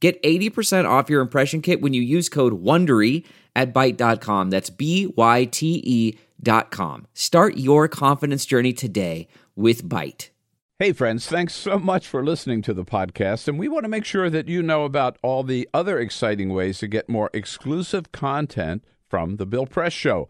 Get 80% off your impression kit when you use code WONDERY at Byte.com. That's B Y T E dot com. Start your confidence journey today with Byte. Hey, friends, thanks so much for listening to the podcast. And we want to make sure that you know about all the other exciting ways to get more exclusive content from The Bill Press Show.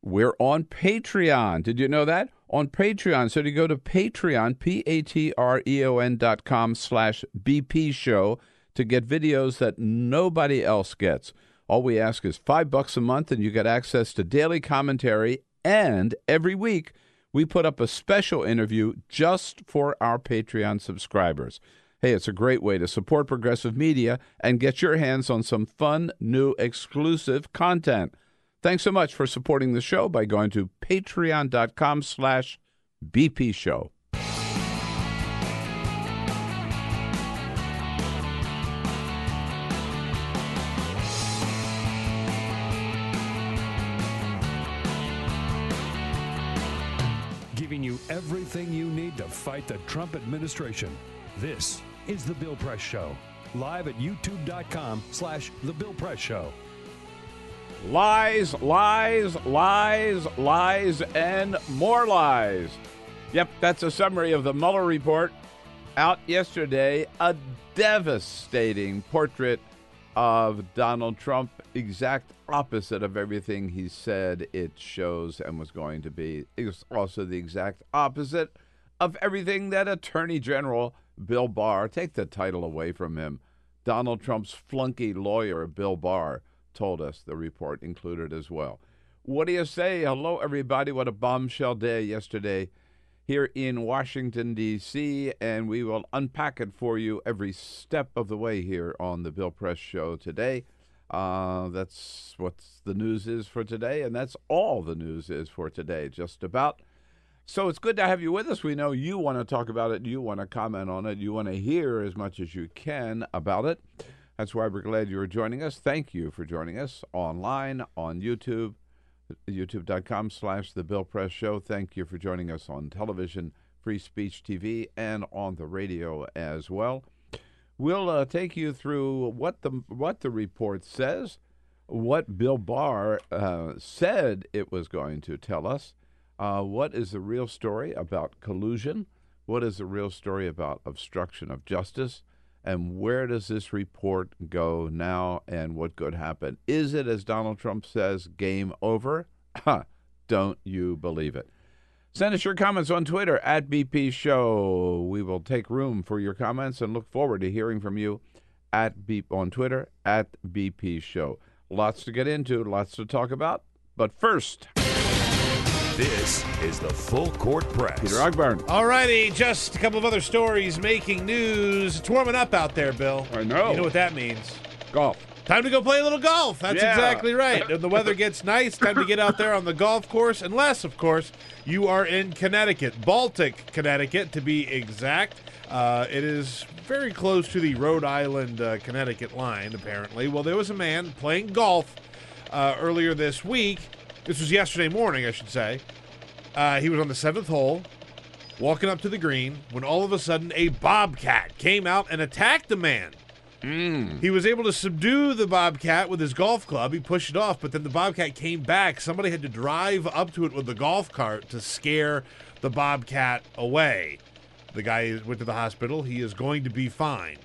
We're on Patreon. Did you know that? On Patreon. So to go to Patreon, P A T R E O N dot com slash BP show to get videos that nobody else gets. All we ask is five bucks a month, and you get access to daily commentary. And every week, we put up a special interview just for our Patreon subscribers. Hey, it's a great way to support progressive media and get your hands on some fun, new, exclusive content. Thanks so much for supporting the show by going to patreon.com slash BP to fight the Trump administration. This is The Bill Press Show, live at youtube.com slash The Bill Press Show. Lies, lies, lies, lies, and more lies. Yep, that's a summary of the Mueller report out yesterday. A devastating portrait of Donald Trump, exact opposite of everything he said it shows and was going to be. It's also the exact opposite of everything that Attorney General Bill Barr, take the title away from him, Donald Trump's flunky lawyer, Bill Barr, told us the report included as well. What do you say? Hello, everybody. What a bombshell day yesterday here in Washington, D.C., and we will unpack it for you every step of the way here on the Bill Press Show today. Uh, that's what the news is for today, and that's all the news is for today, just about. So it's good to have you with us. We know you want to talk about it, you want to comment on it, you want to hear as much as you can about it. That's why we're glad you're joining us. Thank you for joining us online, on YouTube, youtube.com slash The Bill Press Show. Thank you for joining us on television, Free Speech TV, and on the radio as well. We'll uh, take you through what the what the report says, what Bill Barr uh, said it was going to tell us, uh, what is the real story about collusion, what is the real story about obstruction of justice, and where does this report go now, and what could happen? Is it, as Donald Trump says, game over? Don't you believe it? Send us your comments on Twitter at BP Show. We will take room for your comments and look forward to hearing from you at Beep on Twitter at BP Show. Lots to get into, lots to talk about. But first, This is the Full Court Press. Peter Ogburn. Alrighty, just a couple of other stories making news. It's warming up out there, Bill. I know. You know what that means. Golf. Time to go play a little golf. That's Yeah. exactly right. And the weather gets nice. Time to get out there on the golf course. Unless, of course, you are in Connecticut, Baltic, Connecticut, to be exact. Uh, it is very close to the Rhode Island, uh, Connecticut line, apparently. Well, there was a man playing golf uh, earlier this week. This was yesterday morning, I should say. Uh, he was on the seventh hole, walking up to the green, when all of a sudden a bobcat came out and attacked the man. He was able to subdue the bobcat with his golf club. He pushed it off, but then the bobcat came back. Somebody had to drive up to it with the golf cart to scare the bobcat away. The guy went to the hospital. He is going to be fine.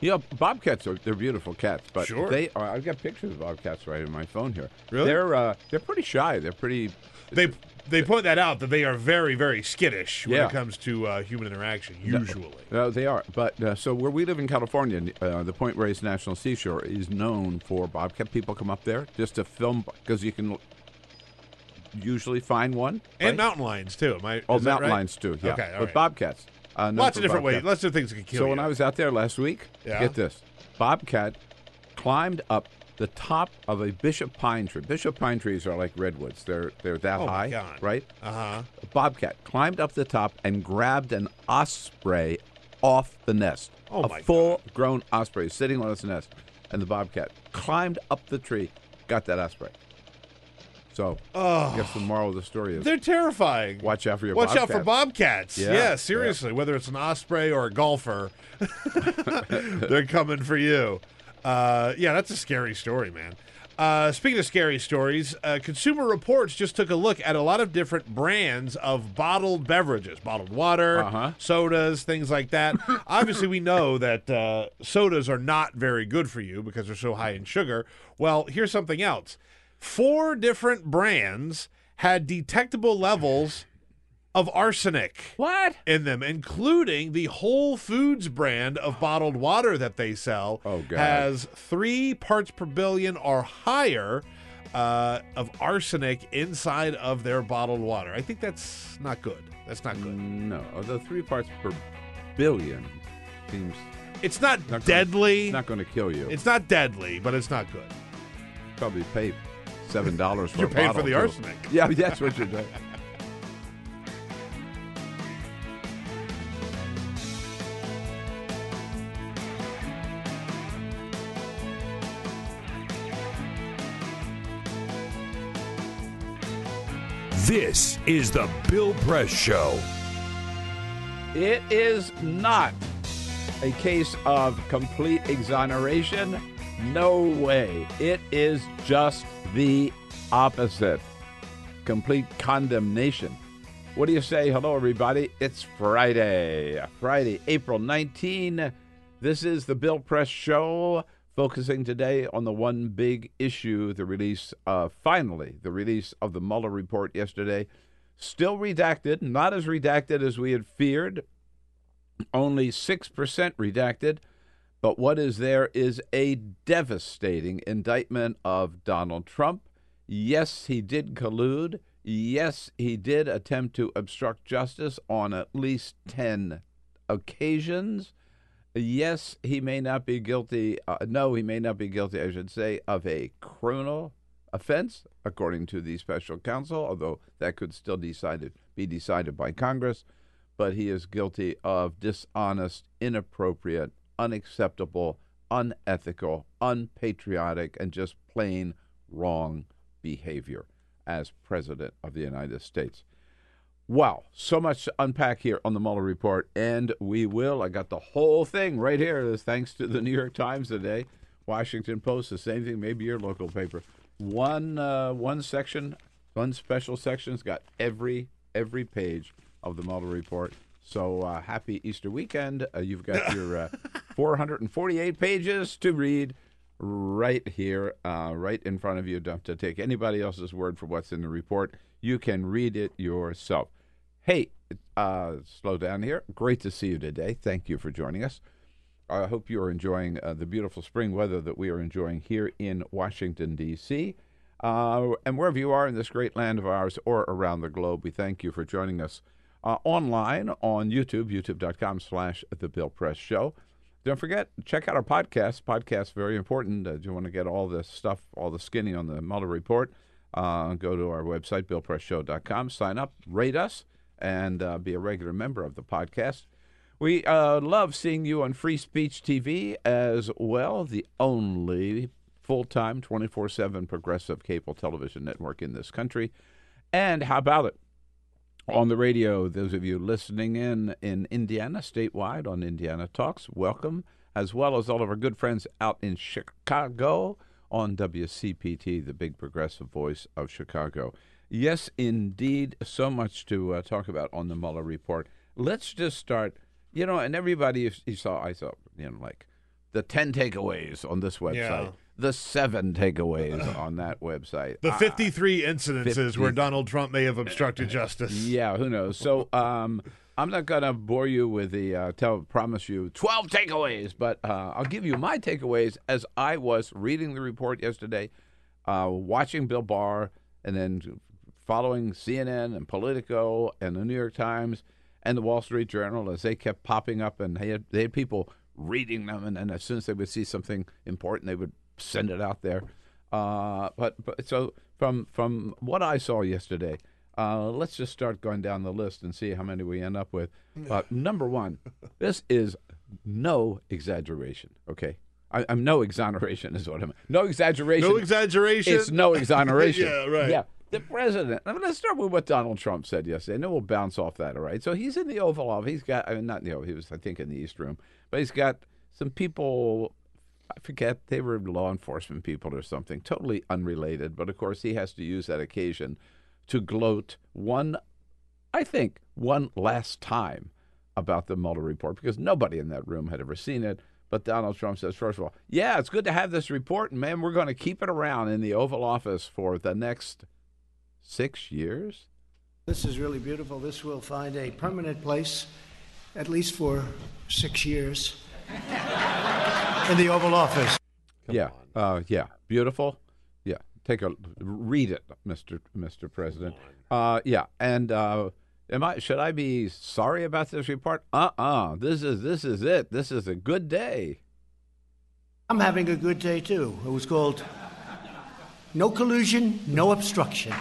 You know, bobcats are they're beautiful cats, but Sure. they are. I've got pictures of bobcats right in my phone here. Really? They're uh, they're pretty shy. They're pretty. They they point that out that they are very very skittish when Yeah. it comes to uh, human interaction. Usually, No, they are. But uh, so where we live in California, uh, the Point Reyes National Seashore is known for bobcat. People come up there just to film because you can usually find one. and right? mountain lions too. Am I? Oh, mountain right? lions too. Yeah, Okay, but right. bobcats. Uh, Lots of different ways. Lots of things that can kill So you. when I was out there last week, Yeah. get this: bobcat climbed up the top of a bishop pine tree. Bishop pine trees are like redwoods; they're they're that Oh, high, God. right? uh huh. Bobcat climbed up the top and grabbed an osprey off the nest. Oh, a full-grown osprey sitting on its nest, and the bobcat climbed up the tree, got that osprey. So I guess the moral of the story is They're terrifying. watch out for your Watch out for bobcats. bobcats. Yeah, Yeah, yeah. seriously. Whether it's an osprey or a golfer, they're coming for you. Uh, yeah, that's a scary story, man. Uh, speaking of scary stories, uh, Consumer Reports just took a look at a lot of different brands of bottled beverages, bottled water, Uh-huh. sodas, things like that. Obviously, we know that uh, sodas are not very good for you because they're so high in sugar. Well, here's something else four different brands had detectable levels of arsenic What? in them, including the Whole Foods brand of bottled water that they sell. Oh, God. Has three parts per billion or higher uh, of arsenic inside of their bottled water. I think that's not good. That's not good. No, the three parts per billion seems It's not, gonna- deadly. not going to kill you. it's not deadly, but it's not good. probably pay seven dollars for You're a paying for the too. arsenic. Yeah, that's what you're doing. This is the Bill Press Show. It is not a case of complete exoneration. No way. It is just the opposite. Complete condemnation. What do you say? Hello, everybody. It's Friday. Friday, April 19. This is the Bill Press Show, focusing today on the one big issue the release, uh, finally, the release of the Mueller report yesterday. Still redacted, not as redacted as we had feared, only 6% redacted. But what is there is a devastating indictment of Donald Trump. Yes, he did collude. Yes, he did attempt to obstruct justice on at least 10 occasions. Yes, he may not be guilty. Uh, no, he may not be guilty, I should say, of a criminal offense, according to the special counsel, although that could still decided, be decided by Congress. But he is guilty of dishonest, inappropriate, unacceptable, unethical, unpatriotic, and just plain wrong behavior as President of the United States. Wow, so much to unpack here on the Mueller report, and we will. I got the whole thing right here. Thanks to the New York Times today, Washington Post, the same thing. Maybe your local paper. One uh, one section, one special section's got every every page of the Mueller report. So uh, happy Easter weekend! Uh, you've got your uh, 448 pages to read right here, uh, right in front of you. Don't to take anybody else's word for what's in the report. You can read it yourself. Hey, uh, slow down here. Great to see you today. Thank you for joining us. I hope you are enjoying uh, the beautiful spring weather that we are enjoying here in Washington, D.C. Uh, and wherever you are in this great land of ours or around the globe, we thank you for joining us uh, online on YouTube, youtube.com slash The Bill Press Show. Don't forget, check out our podcast. Podcast, very important. Uh, you want to get all the stuff, all the skinny on the Mueller report, uh, go to our website, billpressshow.com, sign up, rate us, and uh, be a regular member of the podcast. We uh, love seeing you on Free Speech TV as well, the only full time, 24 7 progressive cable television network in this country. And how about it? On the radio, those of you listening in in Indiana, statewide on Indiana Talks, welcome, as well as all of our good friends out in Chicago on WCPT, the big progressive voice of Chicago. Yes, indeed, so much to uh, talk about on the Mueller report. Let's just start, you know, and everybody you, you saw, I saw, you know, like the 10 takeaways on this website, Yeah. The seven takeaways on that website. The Ah, 53 incidences 50 where Donald Trump may have obstructed justice. yeah, who knows? So um, I'm not going to bore you with the uh, tell promise you 12 takeaways, but uh, I'll give you my takeaways as I was reading the report yesterday, uh, watching Bill Barr, and then following CNN and Politico and the New York Times, and the Wall Street Journal as they kept popping up, and they had, they had people reading them, and then as soon as they would see something important, they would send it out there. Uh, but, but so from from what I saw yesterday, uh, let's just start going down the list and see how many we end up with. Uh, number one, this is no exaggeration. Okay, I, I'm no exoneration is what I'm. No exaggeration. No exaggeration. It's no exoneration. Yeah, right. Yeah. The president. I mean, let's start with what Donald Trump said yesterday, and then we'll bounce off that. All right. So he's in the Oval Office. He's got. I mean, not you know, he was I think in the East Room, but he's got some people. I forget they were law enforcement people or something, totally unrelated. But of course, he has to use that occasion to gloat one, I think, one last time about the Mueller report because nobody in that room had ever seen it. But Donald Trump says, first of all, yeah, it's good to have this report, and man, we're going to keep it around in the Oval Office for the next six years. This is really beautiful. This will find a permanent place, at least for six years, in the Oval Office. yeah, uh, yeah, beautiful. Yeah, take a read it, Mister Mister President. Uh, yeah, and uh, am I should I be sorry about this report? Uh uh This is this is it. This is a good day. I'm having a good day too. It was called No Collusion, No Obstruction.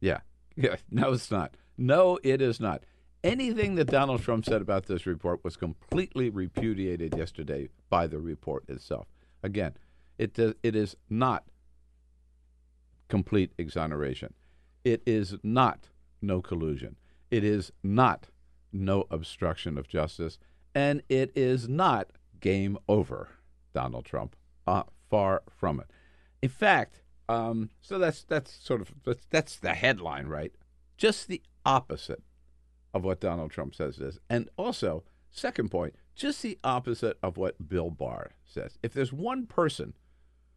Yeah. Yeah. No, it's not. No, it is not. Anything that Donald Trump said about this report was completely repudiated yesterday by the report itself. Again, it does, it is not complete exoneration. It is not no collusion. It is not no obstruction of justice, and it is not game over. Donald Trump, uh, far from it. In fact, um, so that's that's sort of that's, that's the headline, right? Just the opposite of what Donald Trump says is, and also second point, just the opposite of what Bill Barr says. If there's one person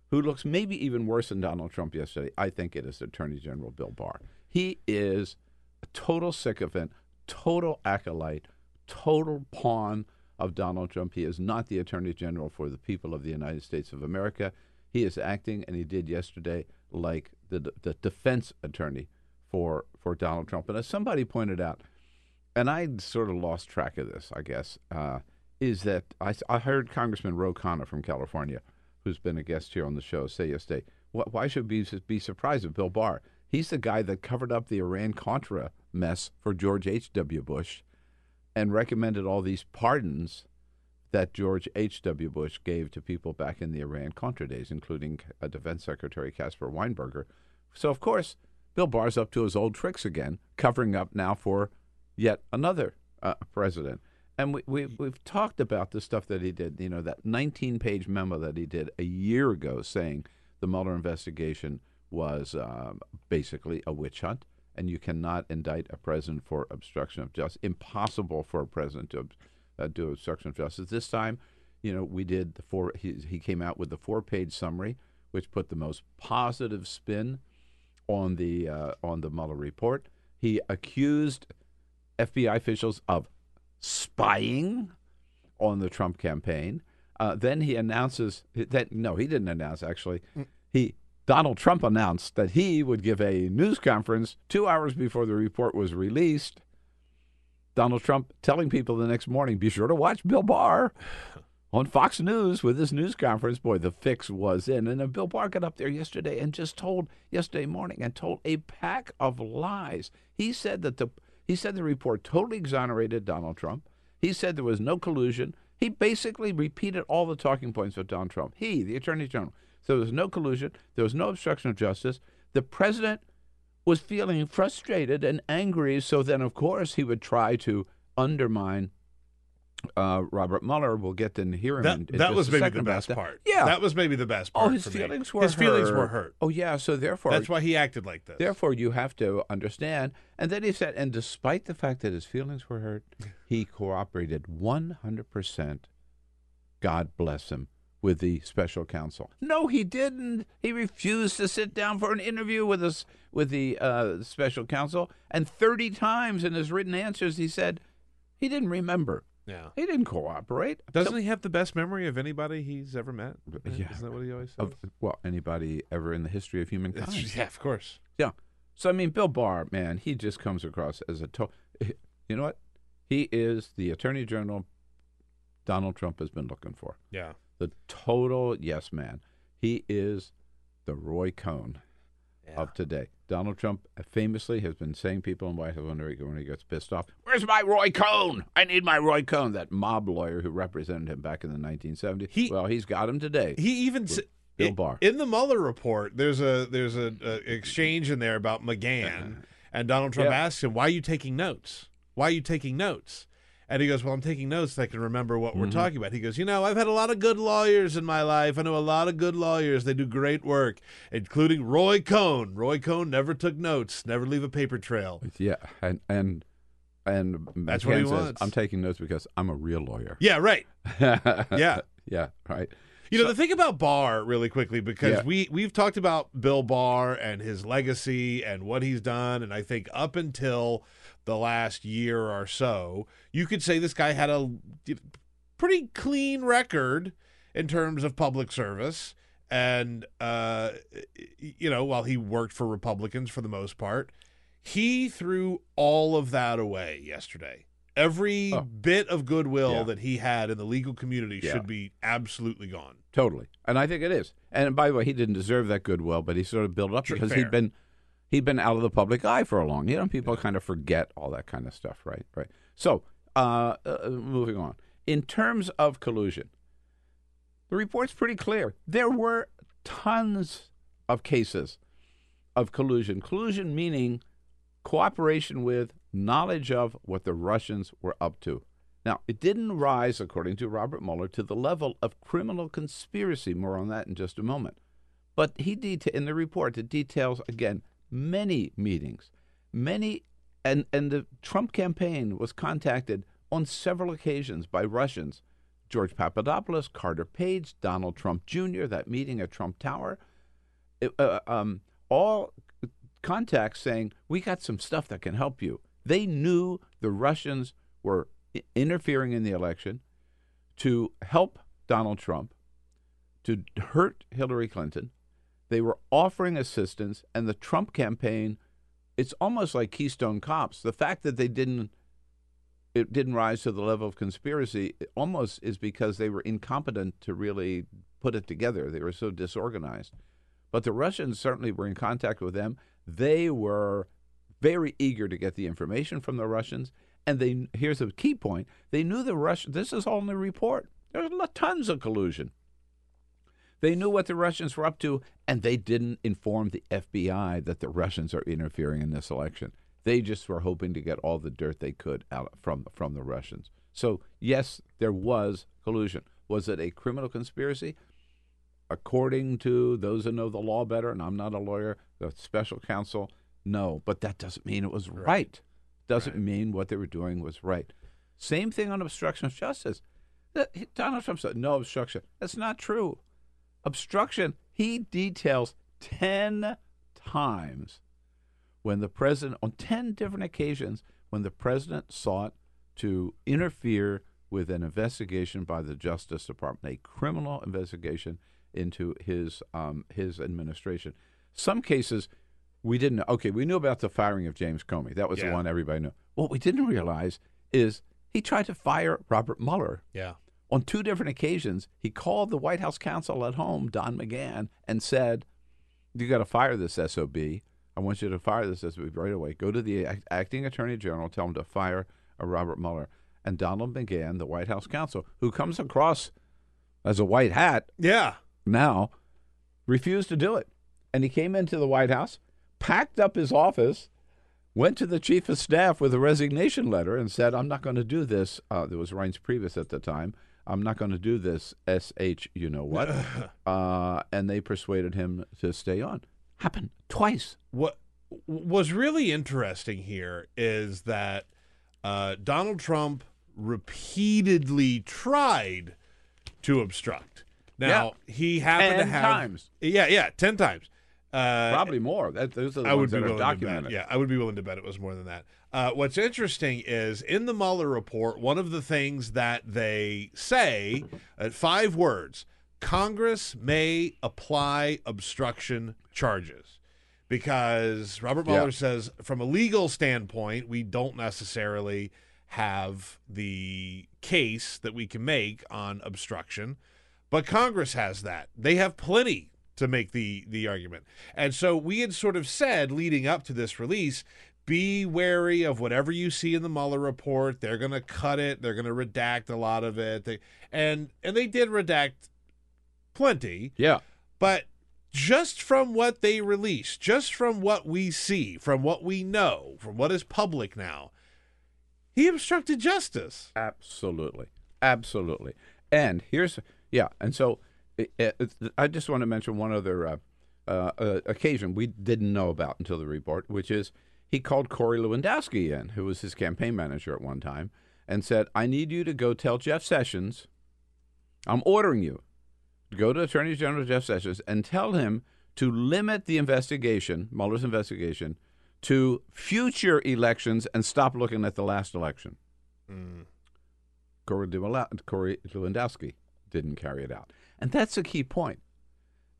who looks maybe even worse than Donald Trump yesterday, I think it is Attorney General Bill Barr. He is a total sycophant, total acolyte, total pawn of Donald Trump. He is not the Attorney General for the people of the United States of America. He is acting, and he did yesterday, like the the defense attorney for for Donald Trump. And as somebody pointed out, and I sort of lost track of this, I guess, uh, is that I, I heard Congressman Ro Khanna from California, who's been a guest here on the show, say yesterday, wh- why should we be surprised with Bill Barr? He's the guy that covered up the Iran Contra mess for George H.W. Bush and recommended all these pardons that George H.W. Bush gave to people back in the Iran Contra days, including uh, Defense Secretary Caspar Weinberger. So, of course, Bill Barr's up to his old tricks again, covering up now for yet another uh, president. And we, we, we've talked about the stuff that he did, you know, that 19 page memo that he did a year ago saying the Mueller investigation was um, basically a witch hunt and you cannot indict a president for obstruction of justice. Impossible for a president to uh, do obstruction of justice. This time, you know, we did the four. He, he came out with the four-page summary, which put the most positive spin on the uh, on the Mueller report. He accused FBI officials of spying on the Trump campaign. Uh, then he announces that no, he didn't announce actually. He Donald Trump announced that he would give a news conference two hours before the report was released. Donald Trump telling people the next morning, be sure to watch Bill Barr on Fox News with his news conference. Boy, the fix was in. And then Bill Barr got up there yesterday and just told yesterday morning and told a pack of lies. He said that the he said the report totally exonerated Donald Trump. He said there was no collusion. He basically repeated all the talking points of Donald Trump. He, the Attorney General. So there was no collusion. There was no obstruction of justice. The president was feeling frustrated and angry. So then, of course, he would try to undermine uh, Robert Mueller. We'll get to hear him. That, in, in that was maybe the best that. part. Yeah. that was maybe the best part. oh, his for me. feelings were his hurt. feelings were hurt. Oh yeah. So therefore, That's why he acted like this. Therefore, you have to understand. And then he said, and despite the fact that his feelings were hurt, he cooperated 100%. God bless him with the special counsel. No, he didn't. He refused to sit down for an interview with us with the uh, special counsel, and 30 times in his written answers he said he didn't remember. Yeah. He didn't cooperate. Doesn't he have the best memory of anybody he's ever met? Uh, yeah. Isn't that what he always says? Of, well, anybody ever in the history of humankind. Yeah, of course. Yeah. So I mean, Bill Barr, man, he just comes across as a to- you know what? He is the Attorney General Donald Trump has been looking for. Yeah. The total yes man. He is the Roy Cohn of today. Donald Trump famously has been saying people in White House when he, gets pissed off, "Where's my Roy Cohn? I need my Roy Cohn." That mob lawyer who represented him back in the 1970s. He- well, he's got him today. He even Bill in- Barr. in the Mueller report. There's a there's a, a exchange in there about McGahn, and Donald Trump Yeah. asks him, "Why are you taking notes? Why are you taking notes?" And he goes, "Well, I'm taking notes so I can remember what Mm-hmm. we're talking about." He goes, "You know, I've had a lot of good lawyers in my life. I know a lot of good lawyers. They do great work, including Roy Cohn. Roy Cohn never took notes, never leave a paper trail." yeah, and and and That's what he McGahn says, wants. I'm taking notes because I'm a real lawyer. Yeah, right. Yeah. yeah, right. You know, the thing about Barr, really quickly, because Yeah. we we've talked about Bill Barr and his legacy and what he's done, and I think up until the last year or so, you could say this guy had a pretty clean record in terms of public service, and uh, you know, while he worked for Republicans for the most part, he threw all of that away yesterday. Every Oh. bit of goodwill Yeah. that he had in the legal community Yeah. should be absolutely gone. Totally, and I think it is. And by the way, he didn't deserve that goodwill, but he sort of built it up because fair. he'd been he'd been out of the public eye for a long. You know, people kind of forget all that kind of stuff, right? Right. So, uh, uh, moving on. In terms of collusion, the report's pretty clear. There were tons of cases of collusion. Collusion meaning cooperation with, knowledge of what the Russians were up to. Now, it didn't rise, according to Robert Mueller, to the level of criminal conspiracy. More on that in just a moment. But he deta- in the report it details again many meetings, many, and and the Trump campaign was contacted on several occasions by Russians. George Papadopoulos, Carter Page, Donald Trump Jr. That meeting at Trump Tower, it- uh, um, all contacts saying we got some stuff that can help you. They knew the Russians were i- interfering in the election to help Donald Trump, to hurt Hillary Clinton. They were offering assistance, and the Trump campaign. It's almost like Keystone Cops. The fact that they didn't it didn't rise to the level of conspiracy almost is because they were incompetent to really put it together. They were so disorganized. But the Russians certainly were in contact with them. They were very eager to get the information from the Russians. And they here's a key point: they knew the Russians. This is all in the report. There's tons of collusion. They knew what the Russians were up to, and they didn't inform the FBI that the Russians are interfering in this election. They just were hoping to get all the dirt they could out from from the Russians. So yes, there was collusion. Was it a criminal conspiracy? According to those who know the law better, and I'm not a lawyer, the special counsel, no. But that doesn't mean it was right. Doesn't mean what they were doing was right. Same thing on obstruction of justice. Donald Trump said no obstruction. That's not true. Obstruction. He details ten times when the president, on 10 different occasions, when the president sought to interfere with an investigation by the Justice Department, a criminal investigation into his um, his administration. Some cases we didn't know. Okay, we knew about the firing of James Comey. That was the one everybody knew. What we didn't realize is he tried to fire Robert Mueller. Yeah. On two different occasions, he called the White House counsel at home, Don McGahn, and said, "You got to fire this SOB. I want you to fire this SOB right away. Go to the act- acting attorney general, tell him to fire a Robert Mueller." And Donald McGahn, the White House counsel, who comes across as a white hat Yeah. now, refused to do it. And he came into the White House, packed up his office, went to the chief of staff with a resignation letter, and said, "I'm not going to do this." Uh, there was Reince Priebus at the time. I'm not going to do this. Sh, you know what? uh, and they persuaded him to stay on. Happened twice. What was really interesting here is that uh, Donald Trump repeatedly tried to obstruct. Now he happened Ten to have times. Yeah, yeah, ten times. Uh, Probably more. That, those are the I would ones be that are willing to bet. documented. Yeah, I would be willing to bet it was more than that. Uh, what's interesting is in the Mueller report, one of the things that they say, uh, five words: Congress may apply obstruction charges. Because Robert Yeah. Mueller says, from a legal standpoint, we don't necessarily have the case that we can make on obstruction, but Congress has that. They have plenty to make the the argument. And so we had sort of said leading up to this release, be wary of whatever you see in the Mueller report. They're going to cut it. They're going to redact a lot of it. They, and and they did redact plenty. Yeah. But just from what they release, just from what we see, from what we know, from what is public now, he obstructed justice. Absolutely. Absolutely. And here's, yeah. And so it, it, I just want to mention one other uh, uh, uh, occasion we didn't know about until the report, which is he called Corey Lewandowski in, who was his campaign manager at one time, and said, I need you to go tell Jeff Sessions, I'm ordering you to go to Attorney General Jeff Sessions and tell him to limit the investigation, Mueller's investigation, to future elections and stop looking at the last election. Mm. Corey, Corey Lewandowski didn't carry it out. And that's a key point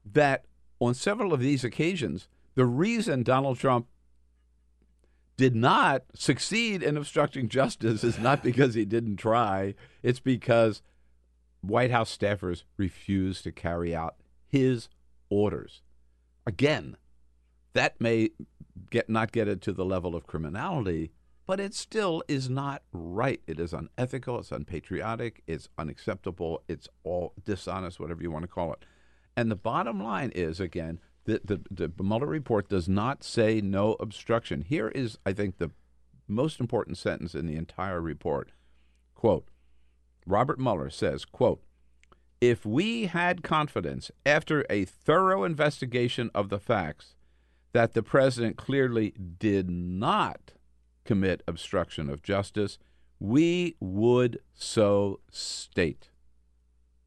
that on several of these occasions, the reason Donald Trump did not succeed in obstructing justice is not because he didn't try, it's because White House staffers refused to carry out his orders. Again, that may get not get it to the level of criminality, but it still is not right. It is unethical, it's unpatriotic, it's unacceptable, it's all dishonest, whatever you want to call it. And the bottom line is again, the, the, the Mueller report does not say no obstruction. Here is, I think, the most important sentence in the entire report. Quote, Robert Mueller says, quote, if we had confidence after a thorough investigation of the facts that the president clearly did not commit obstruction of justice, we would so state.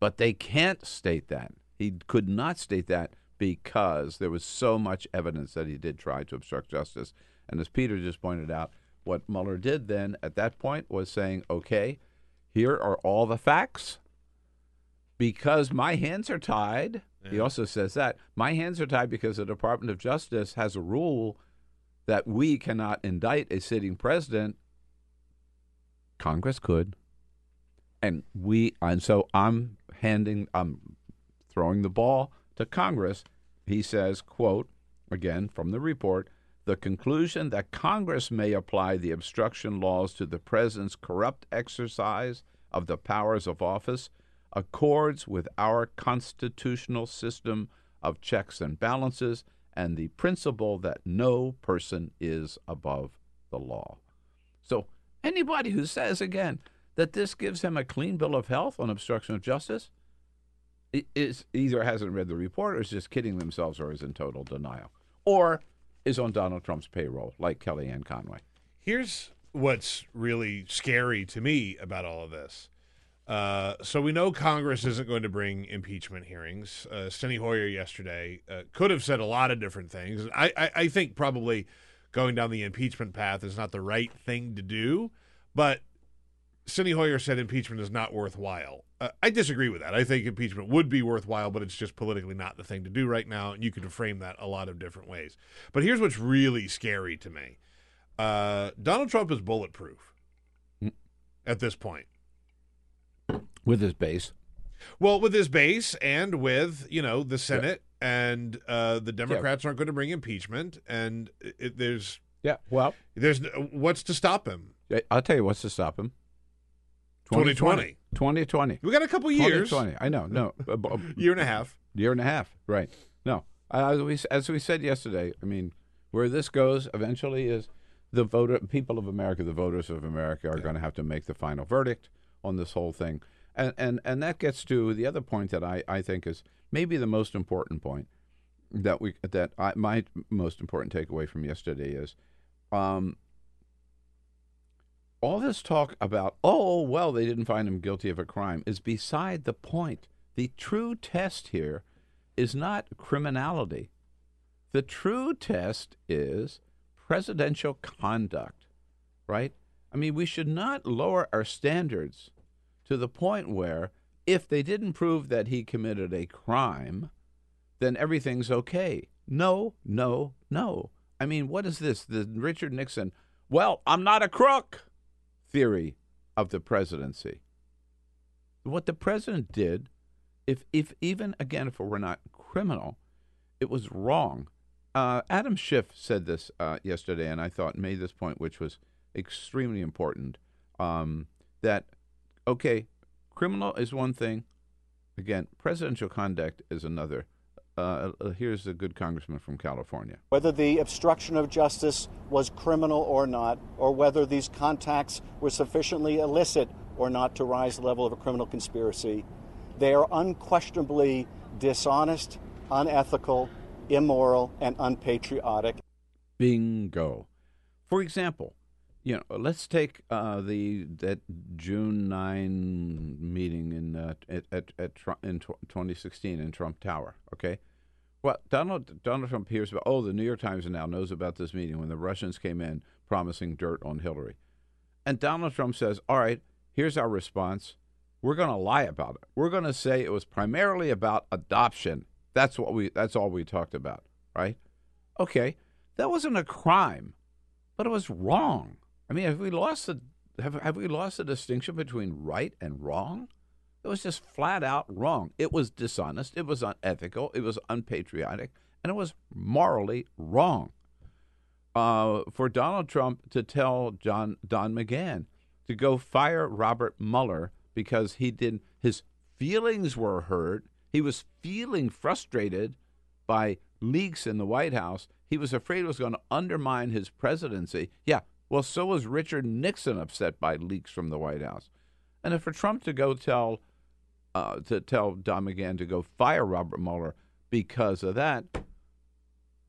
But they can't state that. He could not state that because there was so much evidence that he did try to obstruct justice. And as Peter just pointed out, what Mueller did then at that point was saying, okay, here are all the facts. Because my hands are tied, yeah. he also says that my hands are tied because the Department of Justice has a rule that we cannot indict a sitting president. Congress could. And we and so I'm handing I'm throwing the ball to Congress. He says, quote, again from the report, the conclusion that Congress may apply the obstruction laws to the president's corrupt exercise of the powers of office accords with our constitutional system of checks and balances and the principle that no person is above the law. So, anybody who says again that this gives him a clean bill of health on obstruction of justice is either hasn't read the report or is just kidding themselves or is in total denial or is on Donald Trump's payroll like Kellyanne Conway. Here's what's really scary to me about all of this. Uh, so we know Congress isn't going to bring impeachment hearings. Uh, Steny Hoyer yesterday uh, could have said a lot of different things. I, I, I, think probably going down the impeachment path is not the right thing to do, but Steny Hoyer said impeachment is not worthwhile. Uh, I disagree with that. I think impeachment would be worthwhile, but it's just politically not the thing to do right now, and you can frame that a lot of different ways. But here's what's really scary to me: uh, Donald Trump is bulletproof mm. at this point with his base. Well, with his base and with you know the Senate yeah. and uh, the Democrats yeah. aren't going to bring impeachment, and it, there's yeah, well, there's what's to stop him. I'll tell you what's to stop him. 2020. 2020. We got a couple years. 2020. I know. No. year and a half. Year and a half. Right. No. As we, as we said yesterday, I mean, where this goes eventually is the voter people of America, the voters of America are yeah. going to have to make the final verdict on this whole thing. And, and and that gets to the other point that I, I think is maybe the most important point that we that I, my most important takeaway from yesterday is um, all this talk about oh well they didn't find him guilty of a crime is beside the point. The true test here is not criminality. The true test is presidential conduct, right? I mean, we should not lower our standards to the point where if they didn't prove that he committed a crime, then everything's okay. No, no, no. I mean, what is this? The Richard Nixon, well, I'm not a crook theory of the presidency. What the president did, if if even again if it were not criminal, it was wrong. Uh, Adam Schiff said this uh, yesterday, and I thought made this point, which was extremely important. Um, that okay, criminal is one thing. Again, presidential conduct is another. Uh, uh, here's a good congressman from California. Whether the obstruction of justice was criminal or not, or whether these contacts were sufficiently illicit or not to rise the level of a criminal conspiracy, they are unquestionably dishonest, unethical, immoral, and unpatriotic. Bingo. For example, you know, let's take uh, the that June nine meeting in uh, at at, at Trump, in twenty sixteen in Trump Tower. Okay, well Donald Donald Trump hears about oh the New York Times now knows about this meeting when the Russians came in promising dirt on Hillary, and Donald Trump says all right here's our response. We're going to lie about it. We're going to say it was primarily about adoption. That's what we that's all we talked about right? Okay that wasn't a crime but it was wrong I mean, have we lost the have, have we lost the distinction between right and wrong? It was just flat out wrong. It was dishonest. It was unethical. It was unpatriotic, and it was morally wrong. Uh, for Donald Trump to tell John Don McGahn to go fire Robert Mueller because he did his feelings were hurt. He was feeling frustrated by leaks in the White House. He was afraid it was going to undermine his presidency. Yeah, well, so was Richard Nixon upset by leaks from the White House. And for Trump to go tell uh, to tell Don McGahn to go fire Robert Mueller because of that,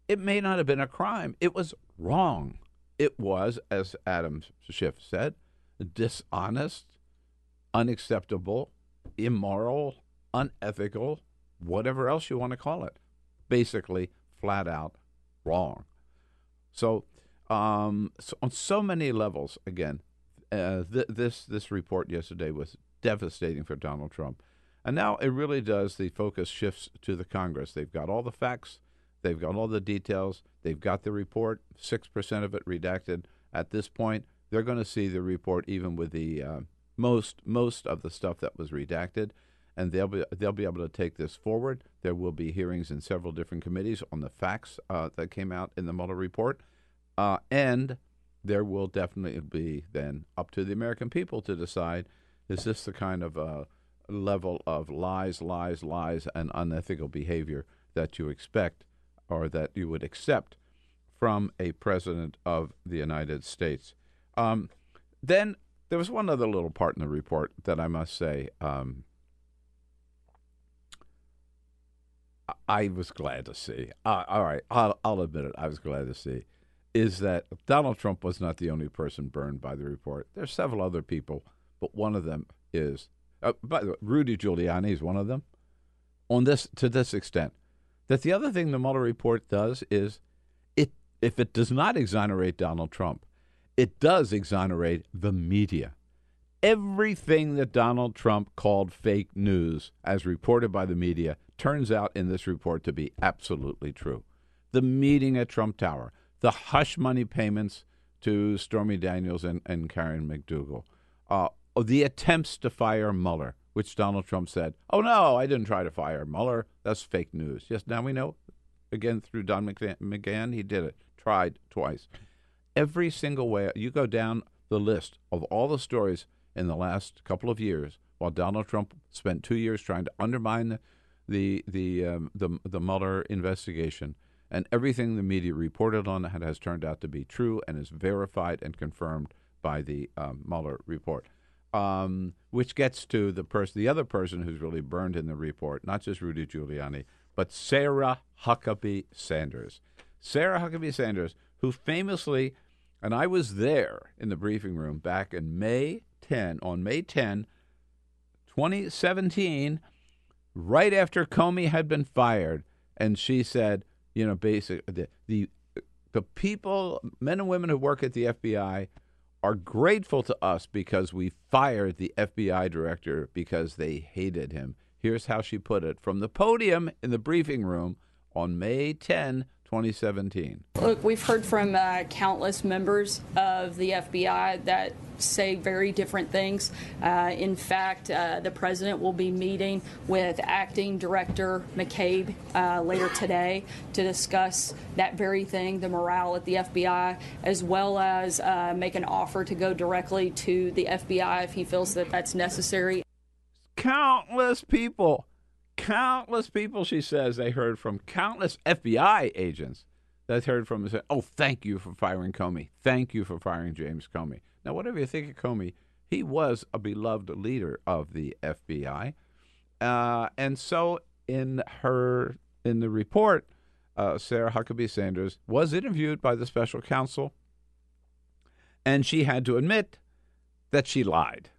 it may not have been a crime. It was wrong. It was, as Adam Schiff said, dishonest, unacceptable, immoral, unethical, whatever else you want to call it. Basically, flat out wrong. So um, so on so many levels, again, uh, th- this this report yesterday was devastating for Donald Trump, and now it really does. The focus shifts to the Congress. They've got all the facts, they've got all the details, they've got the report. Six percent of it redacted. At this point, they're going to see the report, even with the uh, most most of the stuff that was redacted, and they'll be they'll be able to take this forward. There will be hearings in several different committees on the facts uh, that came out in the Mueller report uh, and there will definitely be then up to the American people to decide is this the kind of uh, level of lies, lies, lies, and unethical behavior that you expect or that you would accept from a president of the United States. Um, then there was one other little part in the report that I must say um, I was glad to see. Uh, all right, I'll, I'll admit it. I was glad to see is that Donald Trump was not the only person burned by the report. There are several other people, but one of them is, uh, by the way, Rudy Giuliani is one of them. On this, to this extent, that the other thing the Mueller report does is, it if it does not exonerate Donald Trump, it does exonerate the media. Everything that Donald Trump called fake news, as reported by the media, turns out in this report to be absolutely true. The meeting at Trump Tower, the hush money payments to Stormy Daniels and, and Karen McDougal, uh, the attempts to fire Mueller, which Donald Trump said, oh, no, I didn't try to fire Mueller. That's fake news. Yes, now we know, again, through Don McGahn, he did it, tried twice. Every single way, you go down the list of all the stories in the last couple of years, while Donald Trump spent two years trying to undermine the the the um, the, the Mueller investigation, and everything the media reported on has turned out to be true and is verified and confirmed by the um, Mueller report. Um, which gets to the person, the other person who's really burned in the report, not just Rudy Giuliani, but Sarah Huckabee Sanders. Sarah Huckabee Sanders, who famously, and I was there in the briefing room back in May 10, on May 10, 2017, right after Comey had been fired, and she said, you know, basic the, the the people, men and women who work at the FBI, are grateful to us because we fired the FBI director because they hated him. Here's how she put it from the podium in the briefing room on May 10, 2017. Look, we've heard from uh, countless members of the FBI that say very different things. Uh, in fact, uh, the president will be meeting with acting director McCabe uh, later today to discuss that very thing, the morale at the FBI, as well as uh, make an offer to go directly to the FBI if he feels that that's necessary. Countless people, countless people, she says, they heard from countless FBI agents that heard from and said, Oh, thank you for firing Comey. Thank you for firing James Comey. Now, whatever you think of Comey, he was a beloved leader of the FBI. Uh, and so, in her in the report, uh, Sarah Huckabee Sanders was interviewed by the special counsel, and she had to admit that she lied.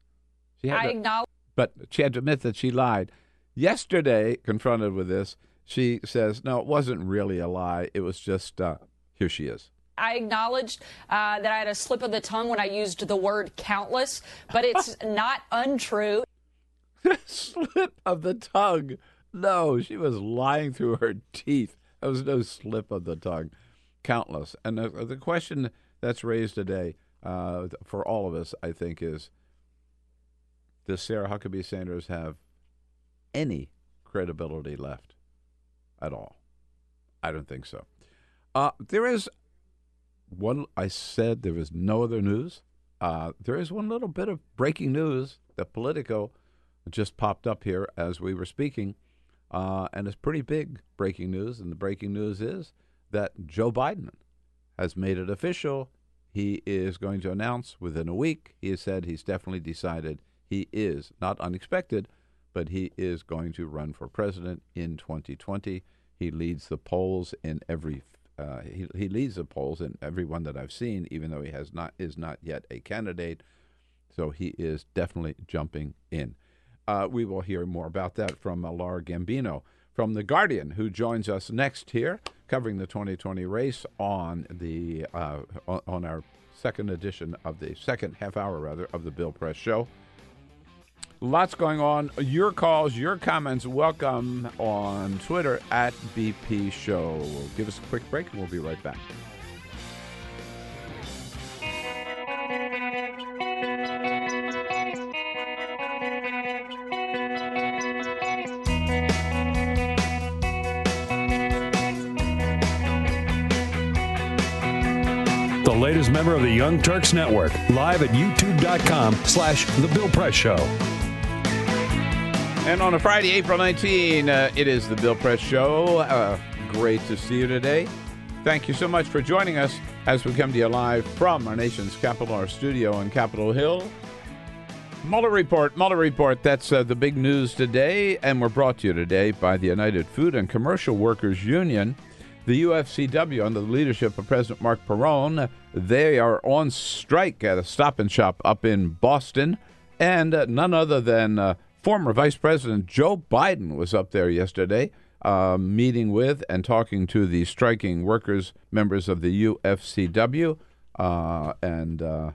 She had I to, acknowledge. but she had to admit that she lied. Yesterday, confronted with this, she says, "No, it wasn't really a lie. It was just uh, here she is." I acknowledged uh, that I had a slip of the tongue when I used the word countless, but it's not untrue. slip of the tongue. No, she was lying through her teeth. There was no slip of the tongue. Countless. And the, the question that's raised today uh, for all of us, I think, is does Sarah Huckabee Sanders have any credibility left at all? I don't think so. Uh, there is one, I said there is no other news. Uh, there is one little bit of breaking news that Politico just popped up here as we were speaking, uh, and it's pretty big breaking news. And the breaking news is that Joe Biden has made it official. He is going to announce within a week. He has said he's definitely decided he is not unexpected, but he is going to run for president in 2020. He leads the polls in every. Uh, he, he leads the polls in every one that I've seen, even though he has not is not yet a candidate. So he is definitely jumping in. Uh, we will hear more about that from Lauren Gambino from The Guardian, who joins us next here, covering the 2020 race on the uh, on our second edition of the second half hour, rather, of the Bill Press Show. Lots going on. Your calls, your comments, welcome on Twitter at BP Show. Give us a quick break and we'll be right back. The latest member of the Young Turks Network, live at youtube.com slash The Bill Press Show. And on a Friday, April 19, uh, it is the Bill Press Show. Uh, great to see you today. Thank you so much for joining us as we come to you live from our nation's capital, our studio on Capitol Hill. Mueller Report, Mueller Report, that's uh, the big news today, and we're brought to you today by the United Food and Commercial Workers Union. The UFCW, under the leadership of President Marc Perrone, they are on strike at a stop and shop up in Boston, and uh, none other than uh, former Vice President Joe Biden was up there yesterday, uh, meeting with and talking to the striking workers, members of the UFCW, uh, and uh,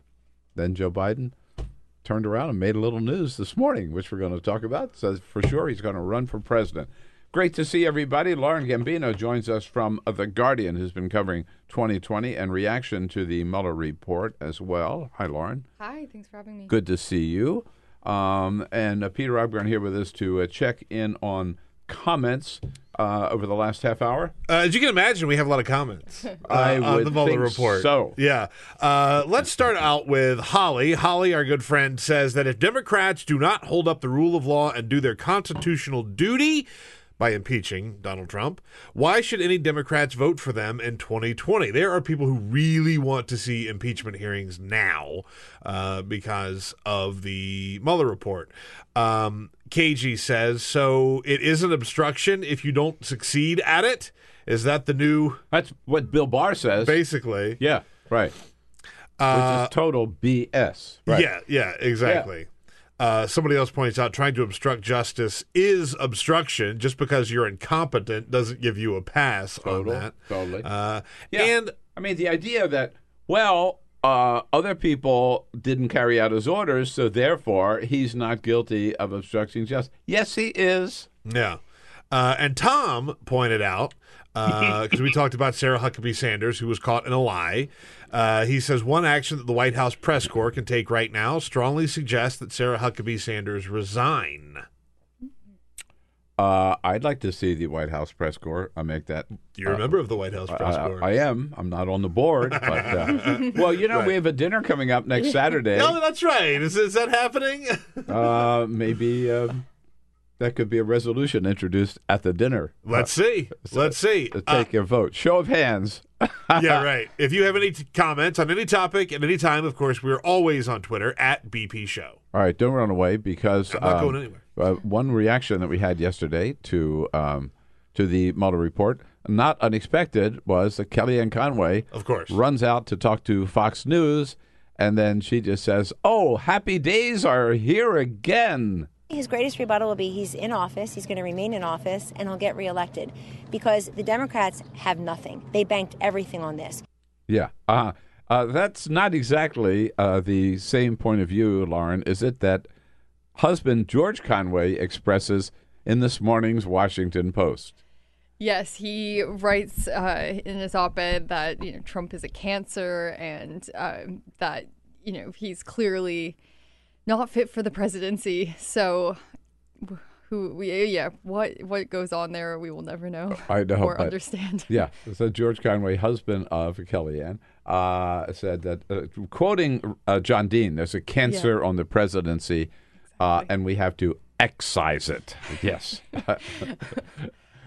then Joe Biden turned around and made a little news this morning, which we're going to talk about. Says for sure he's going to run for president. Great to see everybody. Lauren Gambino joins us from The Guardian, who's been covering 2020 and reaction to the Mueller report as well. Hi, Lauren. Hi, thanks for having me. Good to see you. Um, and uh, Peter Ogburn here with us to uh, check in on comments uh, over the last half hour. Uh, as you can imagine, we have a lot of comments uh, I on would the Mueller think report. so. yeah. Uh, let's start out with Holly. Holly, our good friend, says that if Democrats do not hold up the rule of law and do their constitutional duty by impeaching Donald Trump, why should any Democrats vote for them in 2020? There are people who really want to see impeachment hearings now uh, because of the Mueller report. Um, KG says, so it is an obstruction if you don't succeed at it. Is that the new, That's what Bill Barr says. basically? yeah, right. Uh, Which is total BS. Right. Yeah, yeah, exactly. Uh, somebody else points out trying to obstruct justice is obstruction. Just because you're incompetent doesn't give you a pass Total, on that. totally. Uh, Yeah. And I mean, the idea that, well, uh, other people didn't carry out his orders, so therefore he's not guilty of obstructing justice. Yes, he is. yeah. Uh, and Tom pointed out because we talked about Sarah Huckabee Sanders, who was caught in a lie. Uh, he says one action that the White House press corps can take right now strongly suggests that Sarah Huckabee Sanders resign. Uh, I'd like to see the White House press corps uh, make that. You're a member of the White House press I, corps. I am. I'm not on the board, but uh, well, you know, we have a dinner coming up next Saturday. no, that's right. Is, is that happening? Uh, maybe um, that could be a resolution introduced at the dinner. Let's see. Let's see. To Uh, take a vote. Show of hands. yeah, right. If you have any t- comments on any topic at any time, of course, we're always on Twitter at BP Show. All right, don't run away because I'm not um, going anywhere. Uh, one reaction that we had yesterday to um, to the Mueller report, not unexpected, was that Kellyanne Conway, Of course. runs out to talk to Fox News, and then she just says, "Oh, happy days are here again." His greatest rebuttal will be he's in office, he's going to remain in office, and he'll get reelected because the Democrats have nothing. They banked everything on this. Yeah, uh, uh, that's not exactly uh, the same point of view, Lauren. Is it that husband George Conway expresses in this morning's Washington Post? Yes, he writes uh, in his op-ed that you know Trump is a cancer and um, that you know he's clearly not fit for the presidency. So, who we yeah, what what goes on there, we will never know I know, or understand. Yeah. So George Conway, husband of Kellyanne, uh, said that, uh, quoting uh, John Dean, there's a cancer on the presidency, uh, and we have to excise it. Yes.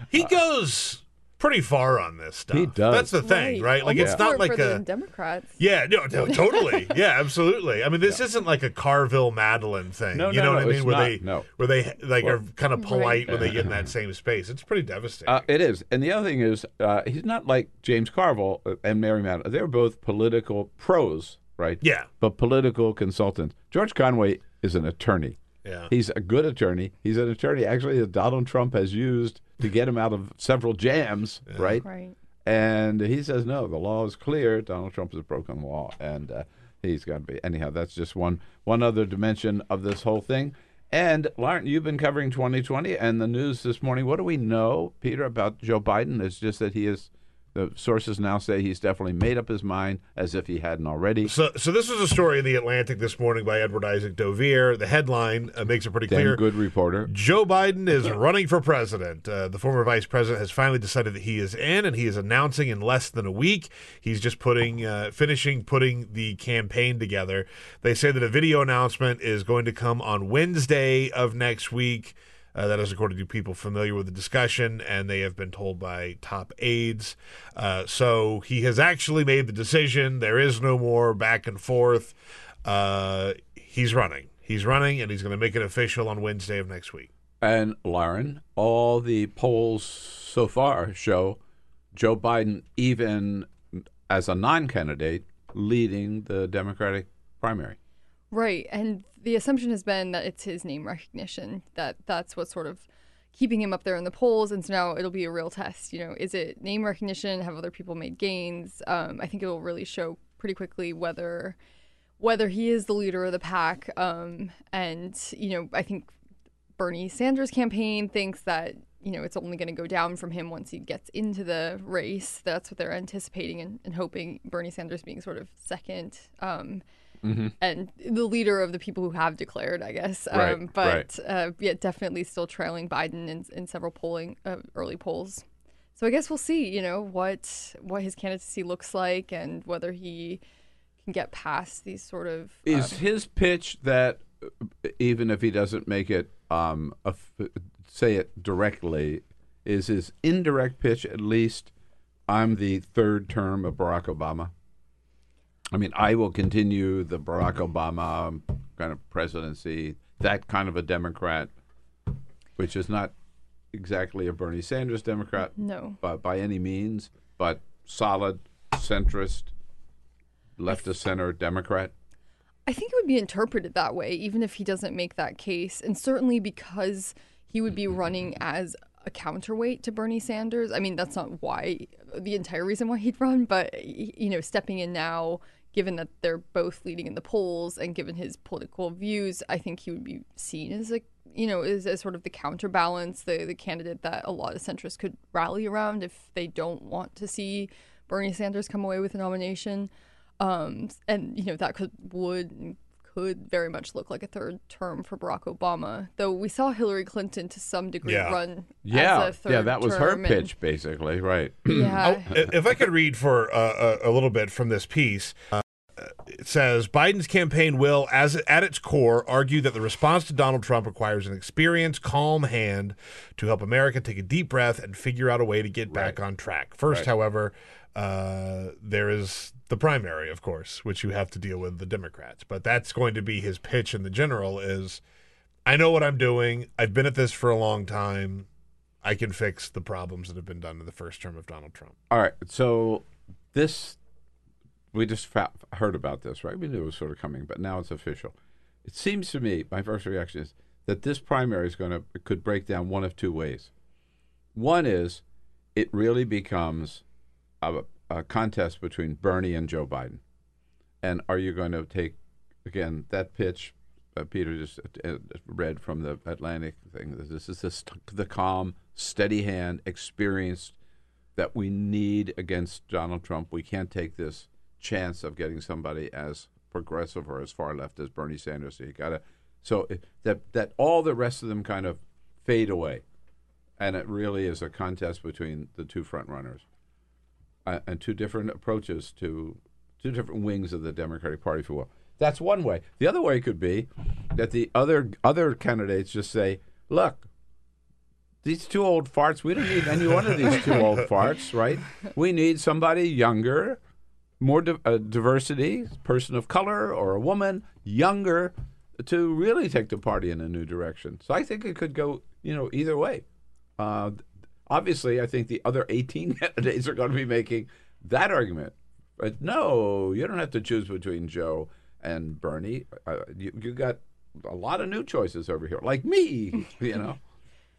He goes pretty far on this stuff. He does. That's the thing, right? Like Almost it's not more like for the a Democrats. yeah, no, no, totally, yeah, absolutely. I mean, this isn't like a Carville Matalin thing. No, you no, know no, what I mean? Where not. they No. where they like Well- are kind of polite when they get in that same space. It's pretty devastating. Uh, it is. And the other thing is, uh, he's not like James Carville uh, and Mary Matalin. They're both political pros, right? Yeah. But political consultants. George Conway is an attorney. Yeah. He's a good attorney. He's an attorney actually that Donald Trump has used to get him out of several jams, right? Right. And he says, no, the law is clear. Donald Trump has broken the law. And uh, he's got to be. Anyhow, that's just one, one other dimension of this whole thing. And Lauren, you've been covering 2020 and the news this morning. What do we know, Peter, about Joe Biden? It's just that he is, the sources now say he's definitely made up his mind as if he hadn't already. So, so this is a story in the Atlantic this morning by Edward Isaac Dovere. The headline uh, makes it pretty Damn clear. good reporter. Joe Biden is running for president. Uh, the former vice president has finally decided that he is in, and he is announcing in less than a week. He's just putting, uh, finishing putting the campaign together. They say that a video announcement is going to come on Wednesday of next week. Uh, that is according to people familiar with the discussion, and they have been told by top aides. Uh, so he has actually made the decision. There is no more back and forth. Uh, he's running. He's running, and he's going to make it official on Wednesday of next week. And Lauren, all the polls so far show Joe Biden, even as a non candidate, leading the Democratic primary. Right, and the assumption has been that it's his name recognition that that's what's sort of keeping him up there in the polls, and so now it'll be a real test. You know, is it name recognition? Have other people made gains? Um, I think it will really show pretty quickly whether whether he is the leader of the pack. Um, and you know, I think Bernie Sanders' campaign thinks that you know it's only going to go down from him once he gets into the race. That's what they're anticipating and, and hoping. Bernie Sanders being sort of second. Um, and the leader of the people who have declared, I guess. Um, Right, but right. Uh, yeah, definitely still trailing Biden in, in several polling uh, early polls. So I guess we'll see. You know what what his candidacy looks like and whether he can get past these sort of. uh, Is his pitch that uh, even if he doesn't make it, um, say it directly, is his indirect pitch at least? I'm the third term of Barack Obama. I mean, I will continue the Barack Obama kind of presidency, that kind of a Democrat, which is not exactly a Bernie Sanders Democrat no. But by any means, but solid, centrist, left of center Democrat. I think it would be interpreted that way, even if he doesn't make that case. And certainly because he would be running as a counterweight to Bernie Sanders. I mean, that's not why the entire reason why he'd run, but you know, stepping in now given that they're both leading in the polls and given his political views, I think he would be seen as a you know, as, sort of the counterbalance, the the candidate that a lot of centrists could rally around if they don't want to see Bernie Sanders come away with a nomination. Um, and you know that could would could very much look like a third term for Barack Obama. Though we saw Hillary Clinton to some degree Yeah. run Yeah, as a third yeah, that was her and- pitch, basically, right? Yeah, Oh, if I could read for uh, a, a little bit from this piece, uh, it says Biden's campaign will, as at its core, argue that the response to Donald Trump requires an experienced, calm hand to help America take a deep breath and figure out a way to get back on track. First, Right. however, uh, there is the primary, of course, which you have to deal with the Democrats. But that's going to be his pitch in the general: is I know what I'm doing. I've been at this for a long time. I can fix the problems that have been done in the first term of Donald Trump. All right. So this, we just fa- heard about this, right? We knew it was sort of coming, but now it's official. It seems to me, my first reaction is that this primary is going to could break down one of two ways. One is it really becomes a, a contest between Bernie and Joe Biden, and are you going to take again that pitch? Uh, Peter just uh, read from the Atlantic thing. This is the calm, steady hand, experienced that we need against Donald Trump. We can't take this chance of getting somebody as progressive or as far left as Bernie Sanders. So you got to so that that all the rest of them kind of fade away, and it really is a contest between the two front runners, uh, and two different approaches to two different wings of the Democratic Party, if you will. That's one way. The other way could be that the other other candidates just say, "Look, these two old farts. We don't need any one of these two old farts, right? We need somebody younger, more di- uh, diversity, person of color or a woman, younger, to really take the party in a new direction. So I think it could go, you know, either way. Uh, obviously, I think the other 18 candidates are going to be making that argument. But no, you don't have to choose between Joe and Bernie. Uh, you, you got a lot of new choices over here, like me, you know.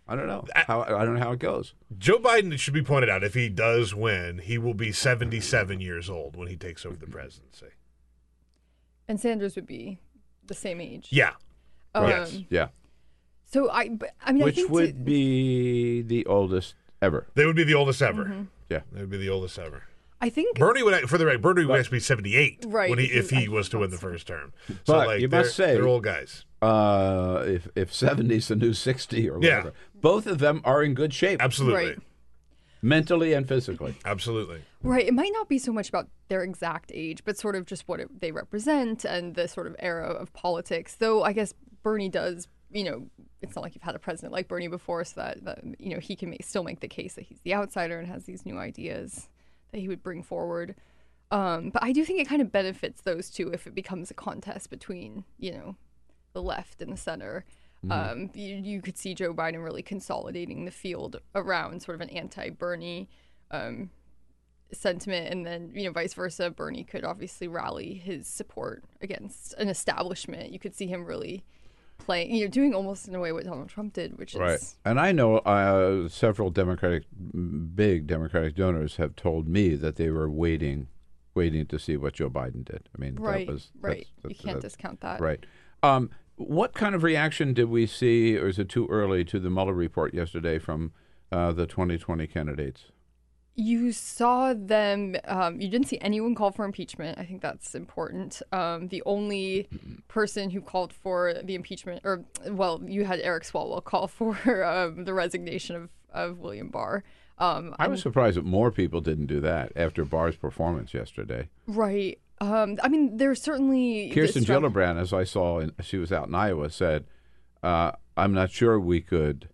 I don't know how I don't know how it goes. Joe Biden, it should be pointed out, if he does win, he will be 77 years old when he takes over the presidency. and Sanders would be the same age. Yeah. Um, Yes. Yeah, So I, but, I mean, I which think would to- be the oldest ever. They would be the oldest ever. Mm-hmm. Yeah, They would be the oldest ever. I think Bernie would, for the right, Bernie would actually be 78 Right, when he, he- if he I was to win the first term. So, But like, you must they're- say- they're old guys. uh, if if seventy is the new sixty or whatever, Yeah. both of them are in good shape, Absolutely. Right. mentally and physically. Absolutely. Right. It might not be so much about their exact age, but sort of just what it, they represent and the sort of era of politics. Though I guess Bernie does, you know, it's not like you've had a president like Bernie before, so that, that you know he can make, still make the case that he's the outsider and has these new ideas that he would bring forward. Um, but I do think it kind of benefits those two if it becomes a contest between, you know, the left and the center. Um, you, you could see Joe Biden really consolidating the field around sort of an anti-Bernie um, sentiment, and then you know vice versa. Bernie could obviously rally his support against an establishment. You could see him really playing, you know, doing almost in a way what Donald Trump did, which is Right. And I know uh, several Democratic, big Democratic donors have told me that they were waiting, waiting to see what Joe Biden did. I mean, right, that was right. that's- you can't that's- discount that. Right. Um, what kind of reaction did we see, or is it too early, to the Mueller report yesterday from uh, the 2020 candidates? You saw them. Um, you didn't see anyone call for impeachment. I think that's important. Um, the only person who called for the impeachment, or well, you had Eric Swalwell call for um, the resignation of, of William Barr. Um, I was surprised that more people didn't do that after Barr's performance yesterday. right. Um, I mean, there's certainly Kirsten strong- Gillibrand, as I saw, in, she was out in Iowa, said, uh, "I'm not sure we could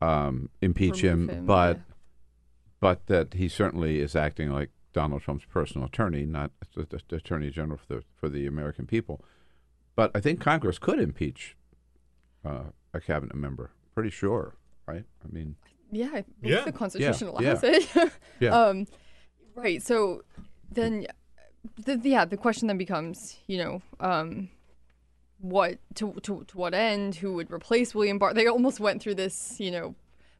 um, impeach him, him, but yeah. But that he certainly is acting like Donald Trump's personal attorney, not the, the, the attorney general for the for the American people. But I think Congress could impeach uh, a cabinet member. Pretty sure, right? I mean, Yeah, I believe Yeah. the Constitution Yeah, allows it. Yeah. Um, right. So then, the, yeah, the question then becomes, you know, um, what to, to to what end? Who would replace William Barr? They almost went through this, you know,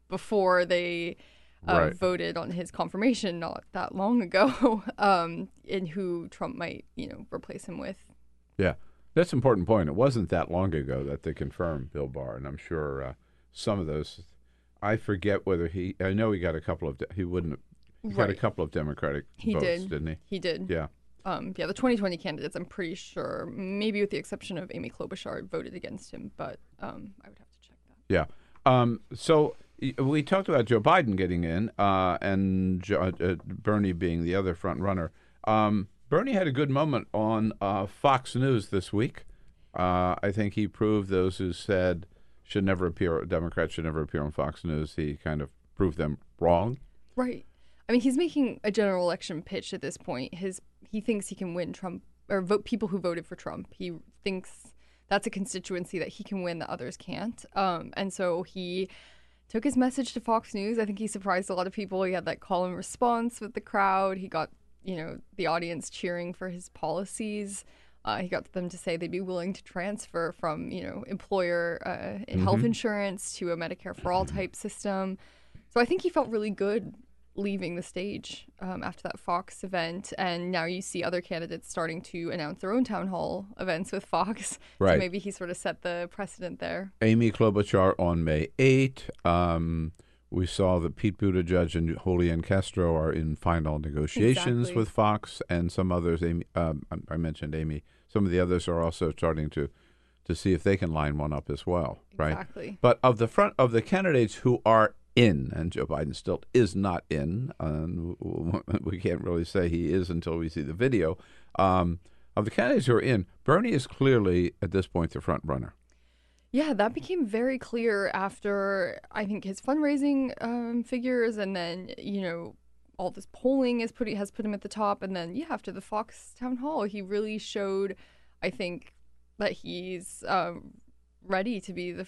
before they uh, Right. voted on his confirmation not that long ago, um, and who Trump might, you know, replace him with. Yeah, that's an important point. It wasn't that long ago that they confirmed Bill Barr, and I'm sure uh, some of those. I forget whether he. I know he got a couple of. He wouldn't. He got a couple of Democratic He votes, did. didn't he? He did. Yeah. Um, yeah, the 2020 candidates, I'm pretty sure, maybe with the exception of Amy Klobuchar, voted against him, but um, I would have to check that. Yeah. Um, so we talked about Joe Biden getting in, uh, and jo- uh, Bernie being the other front runner. Um, Bernie had a good moment on uh, Fox News this week. Uh, I think he proved those who said should never appear, Democrats should never appear on Fox News. He kind of proved them wrong. Right. I mean, he's making a general election pitch at this point. His he thinks he can win Trump or vote people who voted for Trump. He thinks that's a constituency that he can win that others can't. Um, and so he took his message to Fox News. I think he surprised a lot of people. He had that call and response with the crowd. He got you know the audience cheering for his policies. Uh, he got them to say they'd be willing to transfer from you know employer uh, health insurance to a Medicare for all type system. So I think he felt really good leaving the stage um, after that Fox event, and now you see other candidates starting to announce their own town hall events with Fox. Right. So maybe he sort of set the precedent there. Amy Klobuchar on May 8. Um, we saw that Pete Buttigieg and Julian Castro are in final negotiations Exactly. with Fox, and some others. Amy, um, I I mentioned Amy. Some of the others are also starting to to see if they can line one up as well. Right. Exactly. But of the front of the candidates who are in, and Joe Biden still is not in, and we can't really say he is until we see the video. Um, of the candidates who are in, Bernie is clearly at this point the front runner. Yeah, that became very clear after I think his fundraising um, figures, and then you know all this polling is has put him at the top, and then yeah, after the Fox town hall, he really showed, I think, that he's um, ready to be the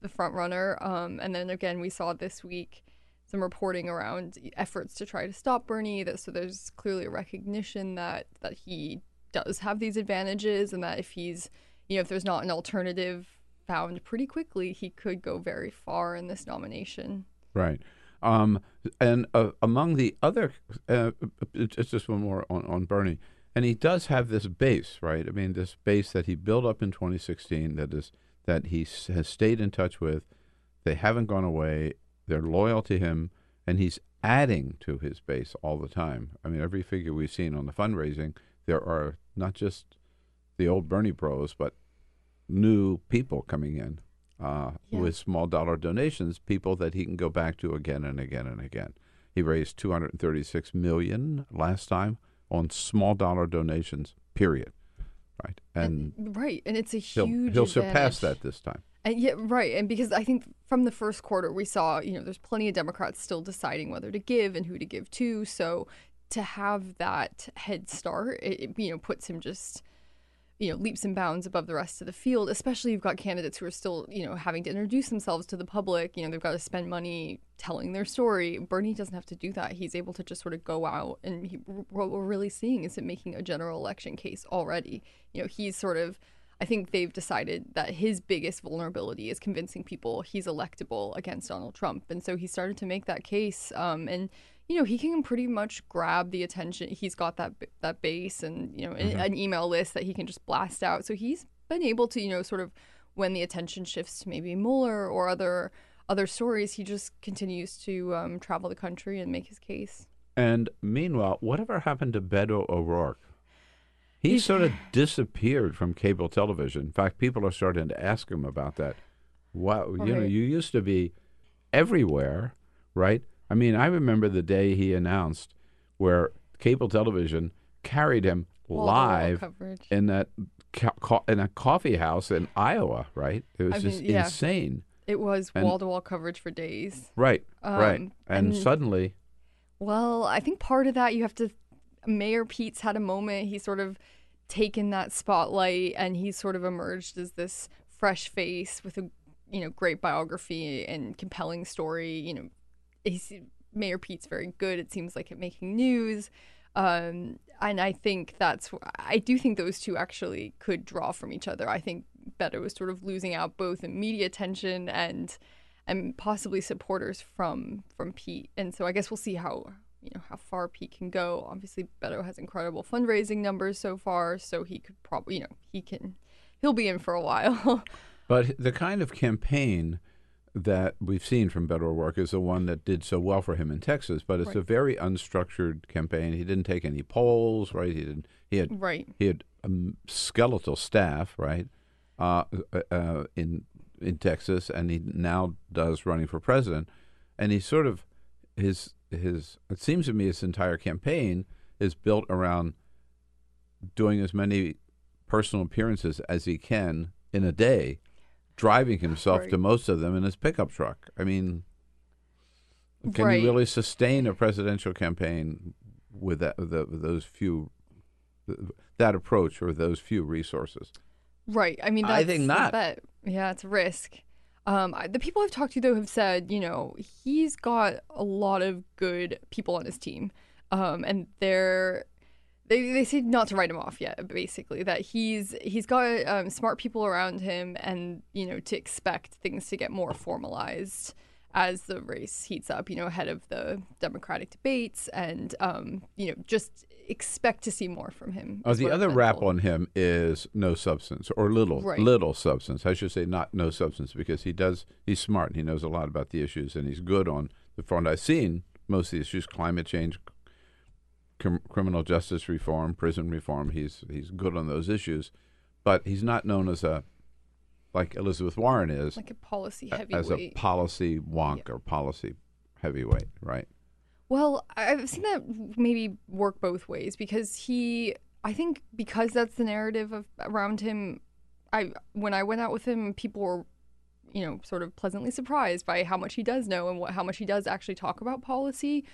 the, front runner. Um, and then again, we saw this week some reporting around efforts to try to stop Bernie. That so there's clearly a recognition that that he does have these advantages, and that if he's you know if there's not an alternative found pretty quickly, he could go very far in this nomination. Right. Um, and uh, among the other, uh, it's just one more on, on Bernie. And he does have this base, right? I mean, this base that he built up in 2016 that is that he has stayed in touch with. They haven't gone away. They're loyal to him, and he's adding to his base all the time. I mean, every figure we've seen on the fundraising, there are not just the old Bernie pros, but new people coming in uh, Yeah. with small dollar donations, people that he can go back to again and again and again. He raised 236 million last time on small dollar donations. Period. Right, and, Right, and it's a he'll huge. he'll surpass that this time. And yeah, right. And because I think from the first quarter, we saw, you know, there's plenty of Democrats still deciding whether to give and who to give to. So to have that head start, it, it, you know, puts him just, you know, leaps and bounds above the rest of the field, especially you've got candidates who are still, you know, having to introduce themselves to the public. You know, they've got to spend money telling their story. Bernie doesn't have to do that. He's able to just sort of go out and he, what we're really seeing is him making a general election case already. You know, he's sort of, I think they've decided that his biggest vulnerability is convincing people he's electable against Donald Trump. And so he started to make that case. Um, and, you know, he can pretty much grab the attention. He's got that that base and, you know, an, an email list that he can just blast out. So he's been able to, you know, sort of when the attention shifts to maybe Mueller or other other stories, he just continues to um, travel the country and make his case. And meanwhile, whatever happened to Beto O'Rourke? He He's- sort of disappeared from cable television. In fact, people are starting to ask him about that. Wow, you know, you used to be everywhere, right? I mean, I remember the day he announced where cable television carried him Wall-to-wall live in that co- in a coffee house in Iowa, right? It was I just mean, yeah. insane. It was wall to wall coverage for days. Right, right. Um, And, and- suddenly, Well, I think part of that you have to. Mayor Pete's had a moment. He's sort of taken that spotlight, and he's sort of emerged as this fresh face with a, you know, great biography and compelling story. You know, he's Mayor Pete's very good. It seems like at making news, um, and I think that's. I do think those two actually could draw from each other. I think Beto was sort of losing out both in media attention and and possibly supporters from from Pete. And so I guess we'll see how you know how far Pete can go. Obviously, Beto has incredible fundraising numbers so far, so he could probably you know he can he'll be in for a while. But the kind of campaign that we've seen from Beto O'Rourke is the one that did so well for him in Texas. But it's Right. a very unstructured campaign. He didn't take any polls, right? He didn't. He had Right. He had a m- skeletal staff, right? Uh, uh, uh, in in Texas, and he now does running for president. And he sort of his his. It seems to me his entire campaign is built around doing as many personal appearances as he can in a day, driving himself to most of them in his pickup truck. I mean, can Right. you really sustain a presidential campaign with that with, the, with those few that approach or those few resources? Right. I mean, I think not. bet. Yeah, it's a risk. Um, the people I've talked to though have said, you know, he's got a lot of good people on his team, um, and they're they they say not to write him off yet. Basically, that he's he's got um, smart people around him, and you know, to expect things to get more formalized as the race heats up. You know, ahead of the Democratic debates, and um, you know, just expect to see more from him. Oh, the other been rap on him is no substance or little Right. little substance. I should say not no substance because he does he's smart and he knows a lot about the issues and he's good on the front. I've seen most of the issues: climate change, crim- criminal justice reform, prison reform. He's he's good on those issues, but he's not known as a like Elizabeth Warren is like a policy heavyweight. as a policy wonk or policy heavyweight, right? Well, I've seen that maybe work both ways because he, I think, because that's the narrative of around him. I when I went out with him, people were, you know, sort of pleasantly surprised by how much he does know and what how much he does actually talk about policy.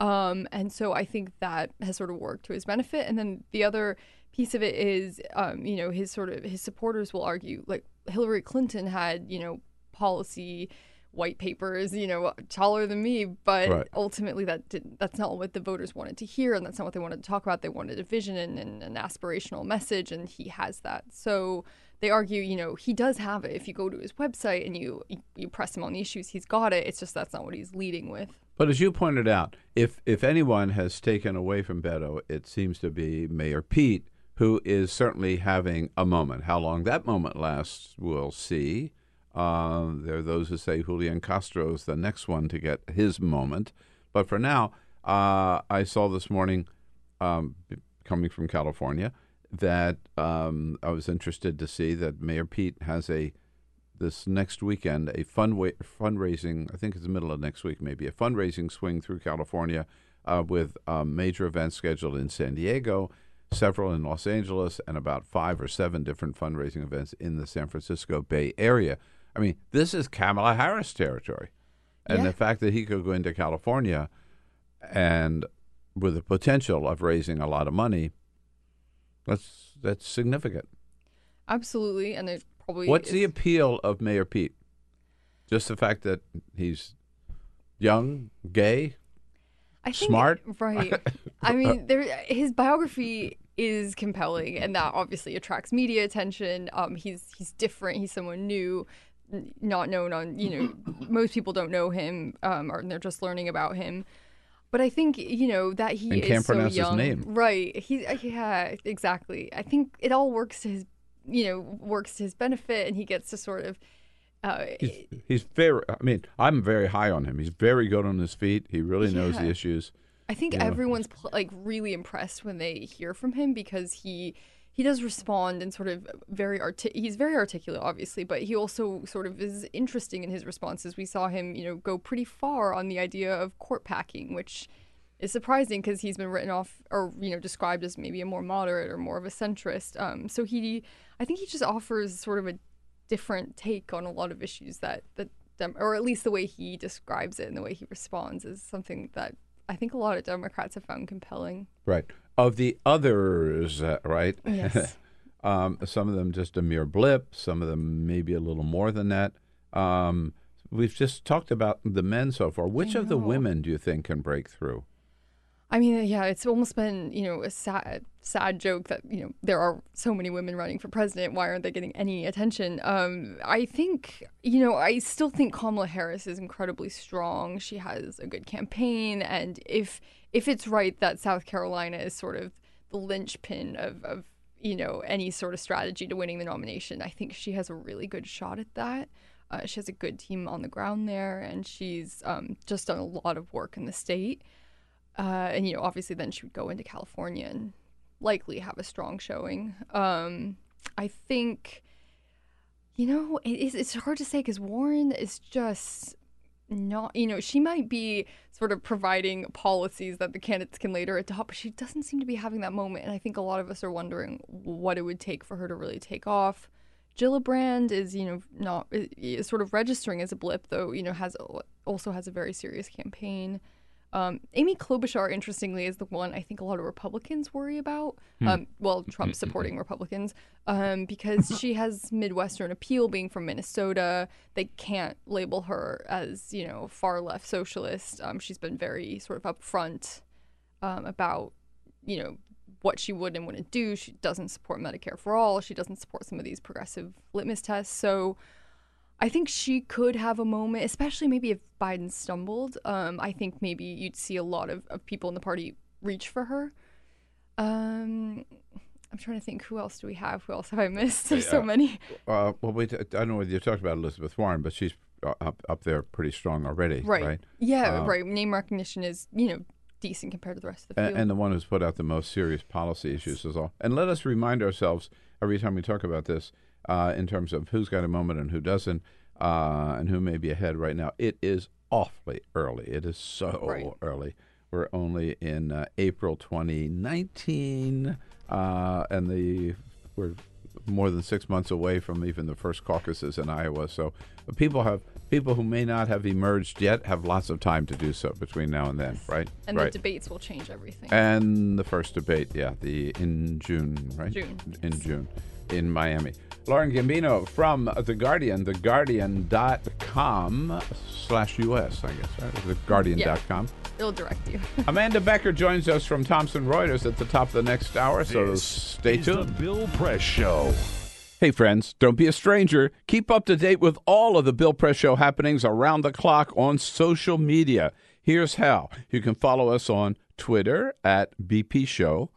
Um, and so I think that has sort of worked to his benefit. And then the other piece of it is, um, you know, his sort of his supporters will argue like Hillary Clinton had, you know, policy white papers, you know, taller than me, but Right. ultimately that didn't, that's not what the voters wanted to hear and that's not what they wanted to talk about. They wanted a vision and, and an aspirational message and he has that. So they argue, you know, he does have it. If you go to his website and you you press him on the issues, he's got it. It's just that's not what he's leading with. But as you pointed out, if if anyone has taken away from Beto, it seems to be Mayor Pete, who is certainly having a moment. How long that moment lasts, we'll see. Uh, there are those who say Julian Castro is the next one to get his moment. But for now, uh, I saw this morning, um, coming from California, that um, I was interested to see that Mayor Pete has a this next weekend a fund fundraising. I think it's the middle of next week, maybe a fundraising swing through California uh, with um, major events scheduled in San Diego, several in Los Angeles, and about five or seven different fundraising events in the San Francisco Bay Area. I mean, this is Kamala Harris territory, and Yeah. the fact that he could go into California and with the potential of raising a lot of money, that's that's significant. Absolutely, and it probably What's the appeal of Mayor Pete? Just the fact that he's young, gay. I think, Smart? right? I mean, there his biography is compelling, and that obviously attracts media attention. Um, he's he's different. He's someone new, not known on you know most people don't know him, um, or they're just learning about him. But I think you know that he And is can't so pronounce his young, name. right? He yeah, exactly. I think it all works to his you know works to his benefit, and he gets to sort of. Uh, He's, he's very. I mean, I'm very high on him. He's very good on his feet. He really knows the issues. I think Yeah. everyone's pl- like really impressed when they hear from him because he he does respond and sort of very arti- he's very articulate obviously but he also sort of is interesting in his responses we saw him you know go pretty far on the idea of court packing which is surprising because he's been written off or you know described as maybe a more moderate or more of a centrist um, so he i think he just offers sort of a different take on a lot of issues that that dem- or at least the way he describes it and the way he responds is something that I think a lot of Democrats have found compelling. Right. Of the others, uh, right? Yes. um, some of them just a mere blip. Some of them maybe a little more than that. Um, we've just talked about the men so far. Which of the women do you think can break through? I mean, yeah, it's almost been, you know, a sad, sad joke that, you know, there are so many women running for president. Why aren't they getting any attention? Um, I think, you know, I still think Kamala Harris is incredibly strong. She has a good campaign. And if, if it's right that South Carolina is sort of the linchpin of, of, you know, any sort of strategy to winning the nomination, I think she has a really good shot at that. Uh, she has a good team on the ground there, and she's um, just done a lot of work in the state. Uh, and you know, obviously, then she would go into California and likely have a strong showing. Um, I think, you know, it is, it's hard to say because Warren is just not, you know, she might be sort of providing policies that the candidates can later adopt, but she doesn't seem to be having that moment. And I think a lot of us are wondering what it would take for her to really take off. Gillibrand is, you know, not is sort of registering as a blip, though. You know, has also has a very serious campaign. Um, Amy Klobuchar, interestingly, is the one I think a lot of Republicans worry about. Hmm. Um, well, Trump supporting Republicans, um, because she has Midwestern appeal, being from Minnesota. They can't label her as, you know, far left socialist. Um, she's been very sort of upfront um, about, you know, what she would and wouldn't do. She doesn't support Medicare for all. She doesn't support some of these progressive litmus tests. So I think she could have a moment, especially maybe if Biden stumbled. Um, I think maybe you'd see a lot of, of people in the party reach for her. Um, I'm trying to think who else do we have? Who else have I missed? There's so Uh, many. Uh, well, wait, I don't know whether you talked about Elizabeth Warren, but she's uh, up up there pretty strong already, Right. right? Yeah, Uh, right. Name recognition is, you know, decent compared to the rest of the and, field. and the one who's put out the most serious policy issues is all. And let us remind ourselves every time we talk about this, uh, in terms of who's got a moment and who doesn't, uh, and who may be ahead right now. It is awfully early. It is so Right. early. We're only in uh, April 2019, uh, and the we're more than six months away from even the first caucuses in Iowa. So people have people who may not have emerged yet have lots of time to do so between now and then, right? and right. the debates will change everything. And the first debate, yeah, the in June, right? June, In June, in Miami. Lauren Gambino from The Guardian, theguardian.com slash US, I guess, right? Theguardian.com. It'll direct you. Amanda Becker joins us from Thomson Reuters at the top of the next hour, so This stay is the. Bill Press Show. Hey, friends, don't be a stranger. Keep up to date with all of the Bill Press Show happenings around the clock on social media. Here's how you can follow us on Twitter at BP Show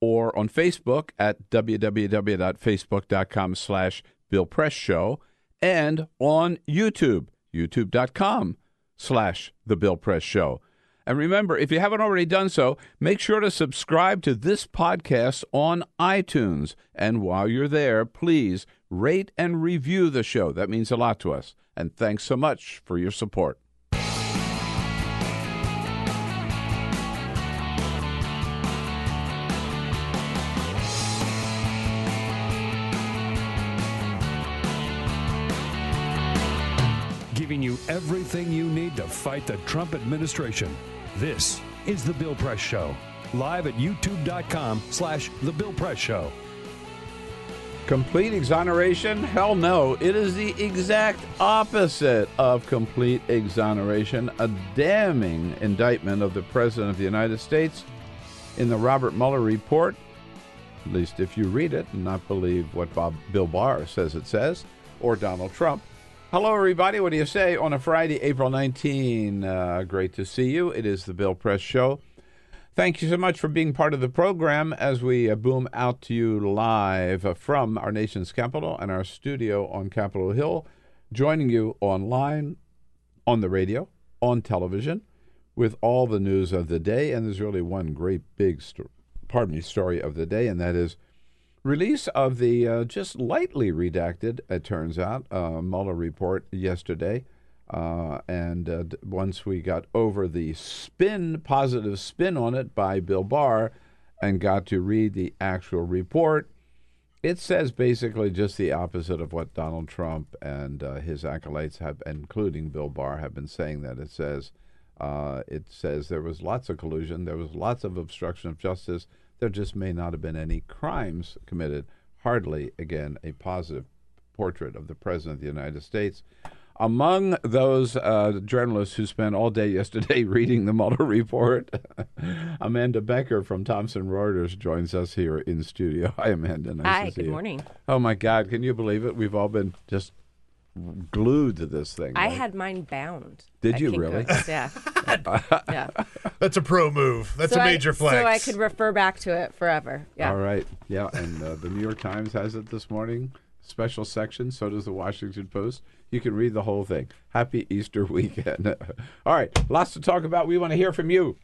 or on Facebook at www.facebook.com slash Bill Press Show and on YouTube, youtube.com slash The Bill Press Show. And remember, if you haven't already done so, make sure to subscribe to this podcast on iTunes. And while you're there, please rate and review the show. That means a lot to us. And thanks so much for your support. Everything you need to fight the Trump administration. This is The Bill Press Show. Live at youtube.com slash The Bill Press Show. Complete exoneration? Hell no. It is the exact opposite of complete exoneration. A damning indictment of the President of the United States in the Robert Mueller report, at least if you read it and not believe what Bob Bill Barr says it says, or Donald Trump. Hello, everybody. What do you say on a Friday, April 19? Uh, great to see you. It is the Bill Press Show. Thank you so much for being part of the program as we uh, boom out to you live uh, from our nation's capital and our studio on Capitol Hill, joining you online, on the radio, on television, with all the news of the day. And there's really one great big, sto- pardon me, story of the day, and that is release of the uh, just lightly redacted, it turns out, uh, Mueller report yesterday. Uh, and uh, once we got over the spin, positive spin on it by Bill Barr, and got to read the actual report, it says basically just the opposite of what Donald Trump and uh, his acolytes have, including Bill Barr, have been saying. That it says uh, it says there was lots of collusion, there was lots of obstruction of justice. There just may not have been any crimes committed. Hardly, again, a positive portrait of the President of the United States. Among those uh, journalists who spent all day yesterday reading the Mueller report, Amanda Becker from Thomson Reuters joins us here in studio. Hi, Amanda. Nice Hi, to see good you. morning. Oh my God, can you believe it? We've all been just glued to this thing. I right? had mine bound. Did at you really? Kinko's, Yeah. yeah. That's a pro move. That's so a I- major flex. So I could refer back to it forever. Yeah. All right. Yeah. And uh, the New York Times has it this morning. Special section. So does the Washington Post. You can read the whole thing. Happy Easter weekend. All right. Lots to talk about. We want to hear from you.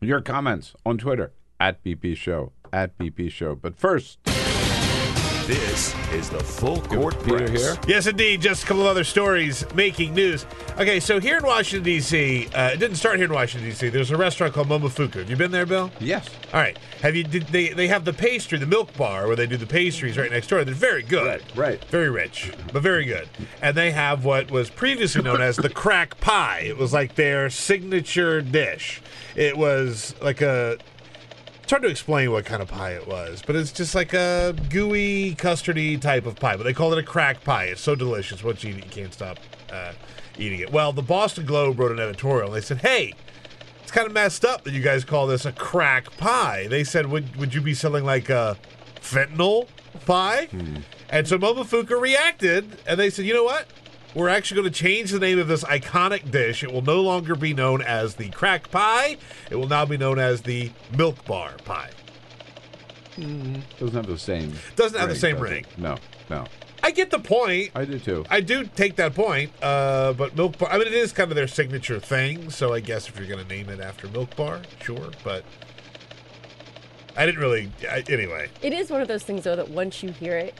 Your comments on Twitter at BP Show. At BP Show. But first, This is the Full Court Peter Press. here. Yes, indeed. Just a couple of other stories making news. Okay, so here in Washington, D.C., uh, it didn't start here in Washington, D.C. There's a restaurant called Momofuku. Have you been there, Bill? Yes. All right. Have you? Did they? They have the pastry, the milk bar, where they do the pastries right next door. They're very good. Right, right. Very rich, but very good. And they have what was previously known as the crack pie. It was like their signature dish. It was like a. Hard to explain what kind of pie it was, but it's just like a gooey, custardy type of pie. But they call it a crack pie. It's so delicious. Once you eat it, you can't stop uh, eating it. Well, the Boston Globe wrote an editorial. and They said, "Hey, it's kind of messed up that you guys call this a crack pie. They said, would would you be selling like a fentanyl pie? And so Momofuku reacted, and they said, you know what? We're actually going to change the name of this iconic dish. It will no longer be known as the crack pie. It will now be known as the milk bar pie. Doesn't have the same. Doesn't have the same does it? ring. No. No. I get the point. I do too. I do take that point, uh, but Milk Bar, I mean, it is kind of their signature thing, so I guess if you're going to name it after Milk Bar, sure, but I didn't really, I, anyway. It is one of those things, though, that once you hear it,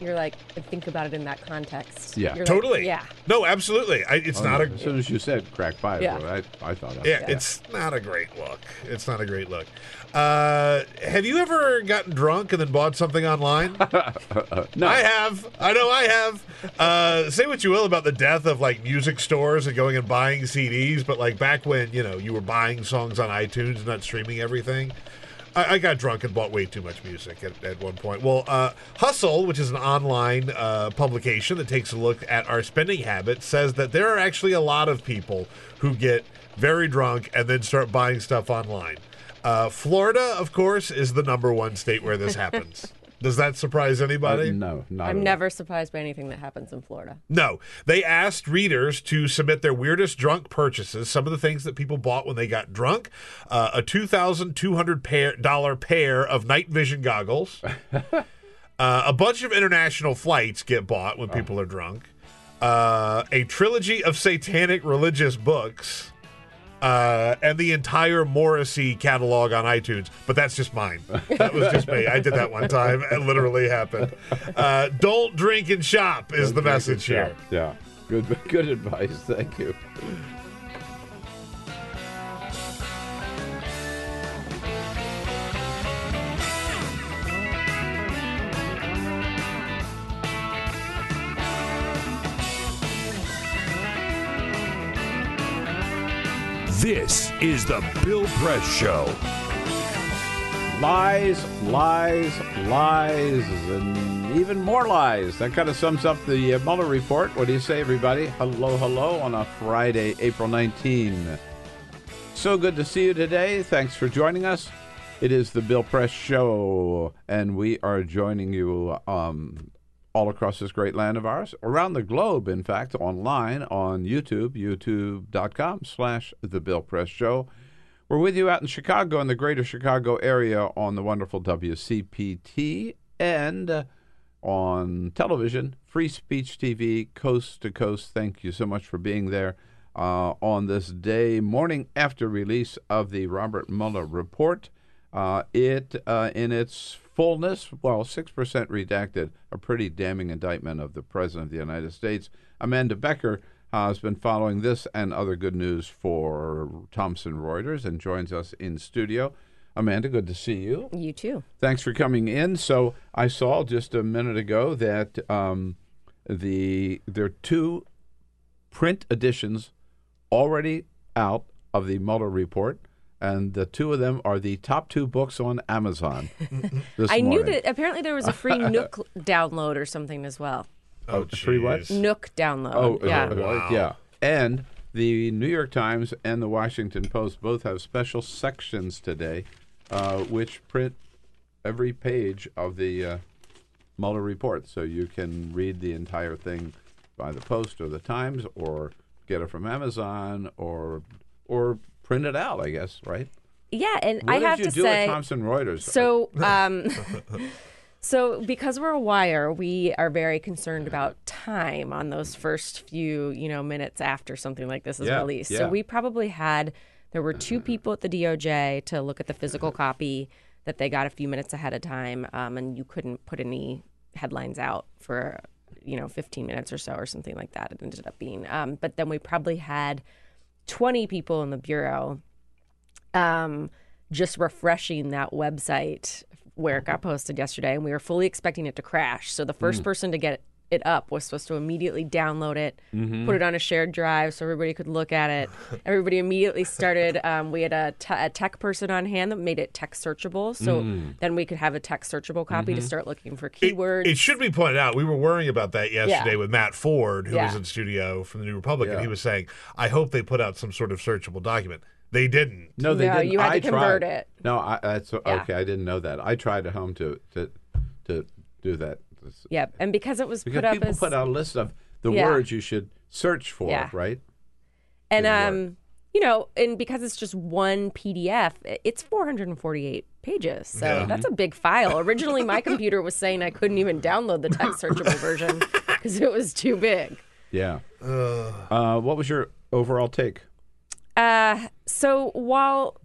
you're like, think about it in that context. Yeah. You're like, Totally. yeah. No, absolutely. I, it's Oh, not yeah. a, As soon as you said crack pie, Yeah. I, I thought that. yeah, it's not a great look. It's not a great look. Uh, have you ever gotten drunk and then bought something online? no. I have. I know I have. Uh, say what you will about the death of like music stores and going and buying CDs, but like back when you know you were buying songs on iTunes and not streaming everything. I, I got drunk and bought way too much music at, at one point. Well, uh, Hustle, which is an online uh, publication that takes a look at our spending habits, says that there are actually a lot of people who get very drunk and then start buying stuff online. Uh, Florida, of course, is the number one state where this happens. Does that surprise Uh, anybody? no, not I'm all. never surprised by anything that happens in Florida. No, they asked readers to submit their weirdest drunk purchases. Some of the things that people bought when they got drunk: uh, a two thousand two hundred pair dollar pair of night vision goggles. uh, a bunch of international flights get bought when people are drunk. Uh, a trilogy of satanic religious books. Uh, and the entire Morrissey catalog on iTunes, but that's just mine. That was just me. I did that one time. It literally happened. Uh, don't drink and shop is the message here. Yeah. Good, good advice. Thank you. This is the Bill Press Show. Lies, lies, lies, and even more lies. That kind of sums up the uh, Mueller report. What do you say, everybody? Hello, hello on a Friday, April 19. So good to see you today. Thanks for joining us. It is the Bill Press Show, and we are joining you um, all across this great land of ours, around the globe, in fact, online on YouTube, youtube.com slash the Bill Press Show. We're with you out in Chicago, in the greater Chicago area, on the wonderful WCPT and uh, on television, Free Speech TV, coast to coast. Thank you so much for being there uh, on this day, morning after release of the Robert Mueller report. Uh, it, uh, in its fullness, well, 6% redacted, a pretty damning indictment of the President of the United States. Amanda Becker uh, has been following this and other good news for Thomson Reuters and joins us in studio. Amanda, good to see you. You too. Thanks for coming in. So I saw just a minute ago that um, the there are two print editions already out of the Mueller report, and the two of them are the top two books on Amazon. this I knew that apparently there was a free Nook download or something as well. Oh, free what? Nook download. Oh, yeah. uh, uh, yeah. And the New York Times and the Washington Post both have special sections today, uh, which print every page of the uh, Mueller report, so you can read the entire thing by the Post or the Times, or get it from Amazon, or or print it out. I guess, right? Yeah, and What I did have you to do say, Thomson Reuters? So, um, so because we're a wire, we are very concerned about time on those first few, you know, minutes after something like this is Yeah, released. yeah. So we probably had there were two people at the DOJ to look at the physical copy that they got a few minutes ahead of time, um, and you couldn't put any headlines out for you know 15 minutes or so or something like that. It ended up being, um, but then we probably had 20 people in the bureau um, just refreshing that website where it got posted yesterday, and we were fully expecting it to crash. So the first person to get it up was supposed to immediately download it, mm-hmm. put it on a shared drive so everybody could look at it. everybody immediately started. Um, we had a, te- a tech person on hand that made it text searchable, so mm. then we could have a text searchable copy to mm-hmm. start looking for keywords. it should be pointed out, we were worrying about that yesterday Yeah. with Matt Ford, who was Yeah. in studio from the New Republic, and he was saying, I hope they put out some sort of searchable document. They didn't. No, they No, didn't. you had to convert tried. it. No, I, that's Yeah. okay. I didn't know that. I tried at home to to to do that. Yep, and because it was Because put up people as put out a list of the Yeah. words you should search for, Yeah. right? And Didn't work. um, you know, and because it's just one PDF, it's 448 pages. So Yeah. that's a big file. Originally, my computer was saying I couldn't even download the text searchable version because it was too big. Yeah. Uh, what was your overall take? Uh, so while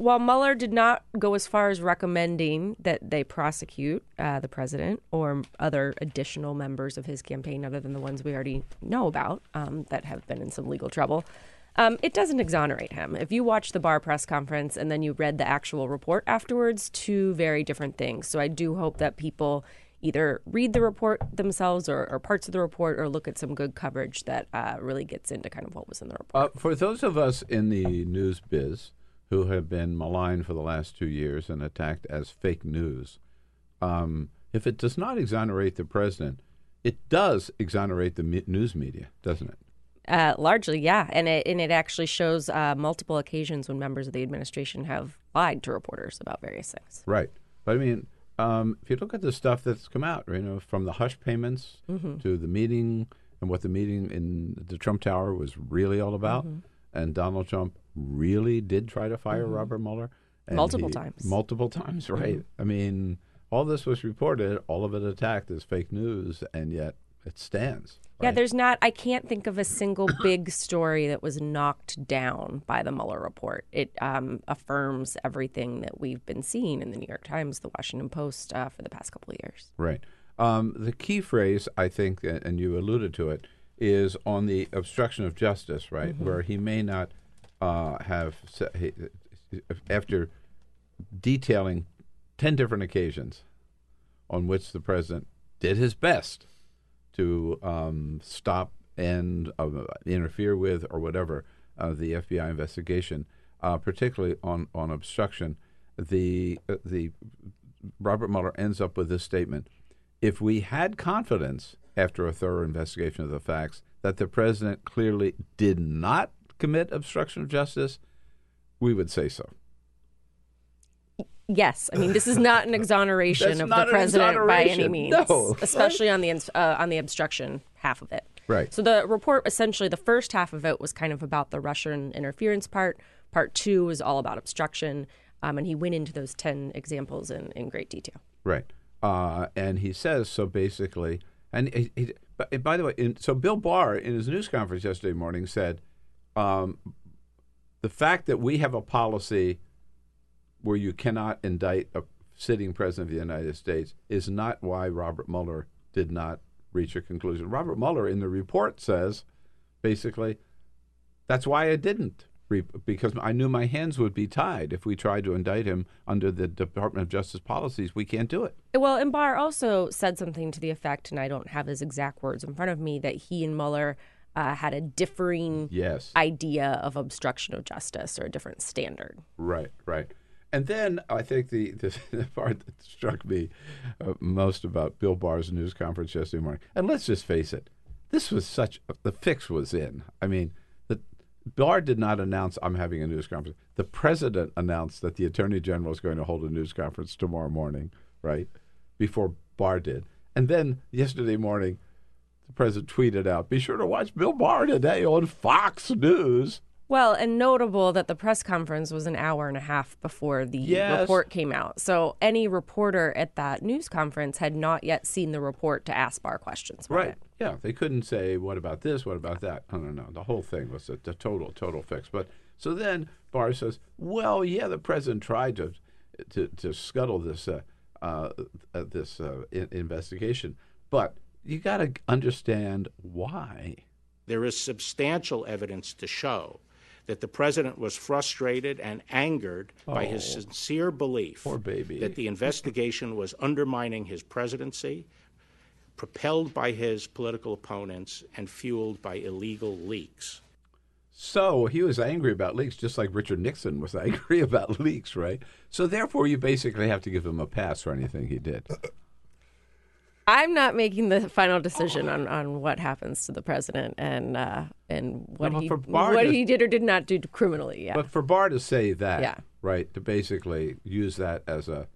while Mueller did not go as far as recommending that they prosecute uh, the president or other additional members of his campaign, other than the ones we already know about um, that have been in some legal trouble, um, it doesn't exonerate him. If you watch the Barr press conference and then you read the actual report afterwards, two very different things. So I do hope that people either read the report themselves or, or parts of the report or look at some good coverage that uh, really gets into kind of what was in the report. Uh, for those of us in the news biz who have been maligned for the last two years and attacked as fake news, um, if it does not exonerate the president, it does exonerate the me- news media, doesn't it? Uh, largely, yeah, and it and it actually shows uh, multiple occasions when members of the administration have lied to reporters about various things. Right. But I mean, um, if you look at the stuff that's come out, you know, from the hush payments Mm-hmm. to the meeting and what the meeting in the Trump Tower was really all about, Mm-hmm. and Donald Trump really did try to fire Robert Mueller Multiple he- times. Mm-hmm. Multiple times, right? I mean, all this was reported, all of it attacked as fake news, and yet it stands. Yeah, there's not. I can't think of a single big story that was knocked down by the Mueller report. It um, affirms everything that we've been seeing in the New York Times, the Washington Post uh, for the past couple of years. Right. Um, the key phrase, I think, and you alluded to it, is on the obstruction of justice, right? Where he may not uh, have, after detailing 10 different occasions on which the president did his best to um, stop and uh, interfere with or whatever uh, the FBI investigation, uh, particularly on, on obstruction, the uh, the Robert Mueller ends up with this statement: If we had confidence after a thorough investigation of the facts that the president clearly did not commit obstruction of justice, we would say so. Yes, I mean this is not an exoneration of the president by any means, No. especially on the uh, on the obstruction half of it. Right. So the report essentially the first half of it was kind of about the Russian interference part. Part two was all about obstruction, um, and he went into those ten examples in, in great detail. Right. Uh, and he says so basically. And he, he, but by the way, in, so Bill Barr in his news conference yesterday morning said, um, the fact that we have a policy where you cannot indict a sitting president of the United States is not why Robert Mueller did not reach a conclusion. Robert Mueller in the report says, basically, that's why I didn't. Because I knew my hands would be tied if we tried to indict him under the Department of Justice policies. We can't do it. Well, and Barr also said something to the effect, and I don't have his exact words in front of me, that he and Mueller uh, had a differing Yes. idea of obstruction of justice or a different standard. Right, right. And then I think the, the, the part that struck me uh, most about Bill Barr's news conference yesterday morning, and let's just face it, this was such the fix was in. I mean, the Barr did not announce I'm having a news conference. The president announced that the attorney general is going to hold a news conference tomorrow morning, right before Barr did, and then yesterday morning, the president tweeted out, "Be sure to watch Bill Barr today on Fox News." Well, and notable that the press conference was an hour and a half before the Yes. report came out. So any reporter at that news conference had not yet seen the report to ask Barr questions. Right. it. Yeah, they couldn't say what about this, what about that. No, no, no. The whole thing was a, a total, total fix. But so then Barr says, "Well, yeah, the president tried to to, to scuttle this uh, uh, uh, this uh, in- investigation, but you got to understand why." There is substantial evidence to show that the president was frustrated and angered by his Oh. sincere belief that the investigation was undermining his presidency, propelled by his political opponents, and fueled by illegal leaks. So he was angry about leaks, just like Richard Nixon was angry about leaks, right? So therefore, you basically have to give him a pass for anything he did. I'm not making the final decision on, on what happens to the president and uh, and what but he what to- he did or did not do criminally. Yeah. But for Barr to say that, Yeah. right, to basically use that as a,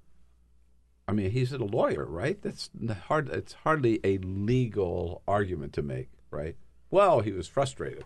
I mean, he's a lawyer, right? That's hard. It's hardly a legal argument to make, right? Well, he was frustrated.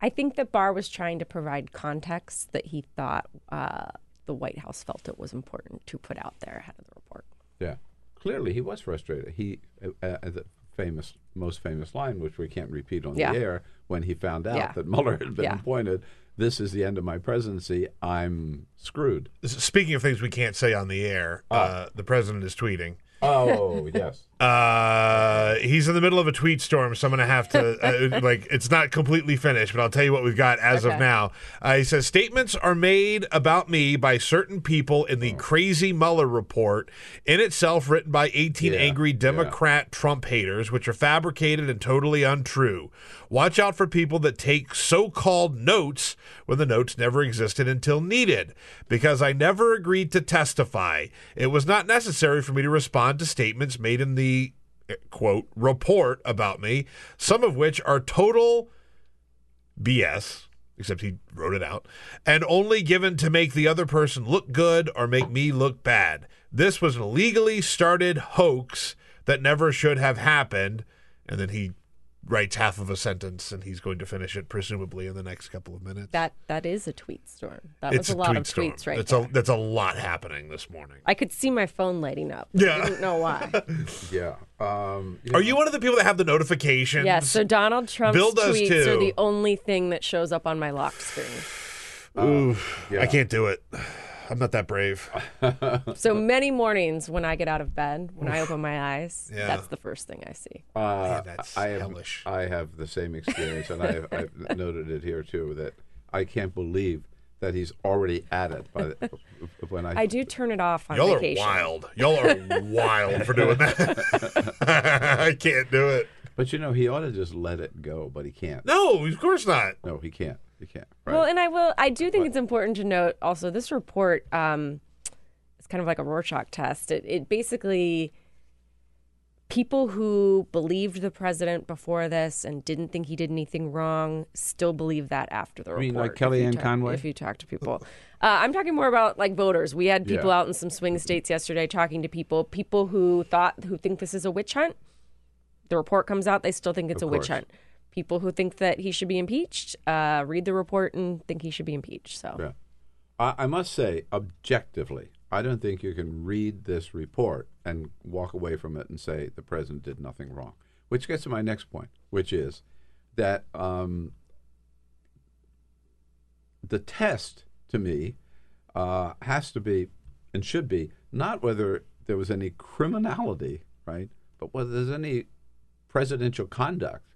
I think that Barr was trying to provide context that he thought uh, the White House felt it was important to put out there ahead of the report. Yeah, clearly he was frustrated. He, uh, uh, the famous, most famous line, which we can't repeat on Yeah. the air, when he found out Yeah. that Mueller had been Yeah. appointed. This is the end of my presidency. I'm screwed. Speaking of things we can't say on the air, uh, the president is tweeting. Oh yes. Uh, he's in the middle of a tweet storm, so I'm gonna have to uh, like. It's not completely finished, but I'll tell you what we've got as of now. Uh, he says statements are made about me by certain people in the crazy Mueller report, in itself written by 18 Yeah, angry Democrat Trump haters, which are fabricated and totally untrue. Watch out for people that take so-called notes when the notes never existed until needed. Because I never agreed to testify, it was not necessary for me to respond to statements made in the quote report about me, some of which are total BS, except he wrote it out, and only given to make the other person look good or make me look bad. This was an illegally started hoax that never should have happened. And then he writes half of a sentence and he's going to finish it presumably in the next couple of minutes. That that is a tweet storm. That it's was a lot tweet of storm. tweets right that's there. a that's a lot happening this morning. I could see my phone lighting up. Yeah. I didn't know why. Yeah. Um, Are you one of the people that have the notifications? yeah, so Donald Trump's Bill does tweets too. are the only thing that shows up on my lock screen. Ooh, yeah. I can't do it. I'm not that brave. So many mornings when I get out of bed, when I open my eyes, Yeah. that's the first thing I see. Uh, Man, that's I have, hellish. I have the same experience, and I have, I've noted it here too. That I can't believe that he's already at it. By the, when I, I do turn it off on Y'all vacation. are wild. Y'all are wild for doing that. I can't do it. but you know, he ought to just let it go, but he can't. No, of course not. No, he can't. He can't. Right? Well, and I will. I do think it's important to note also this report. Um, it's kind of like a Rorschach test. It, it basically people who believed the president before this and didn't think he did anything wrong still believe that after the You report. mean like Kellyanne talk- Conway? If you talk to people, uh, I'm talking more about like voters. We had people Yeah. out in some swing states yesterday talking to people. People who thought who think this is a witch hunt. The report comes out, they still think it's Of a witch hunt. People who think that he should be impeached uh, read the report and think he should be impeached. So Yeah. I, I must say, objectively, I don't think you can read this report and walk away from it and say the president did nothing wrong. Which gets to my next point, which is that um, the test to me uh, has to be and should be not whether there was any criminality, right, but whether there's any presidential conduct.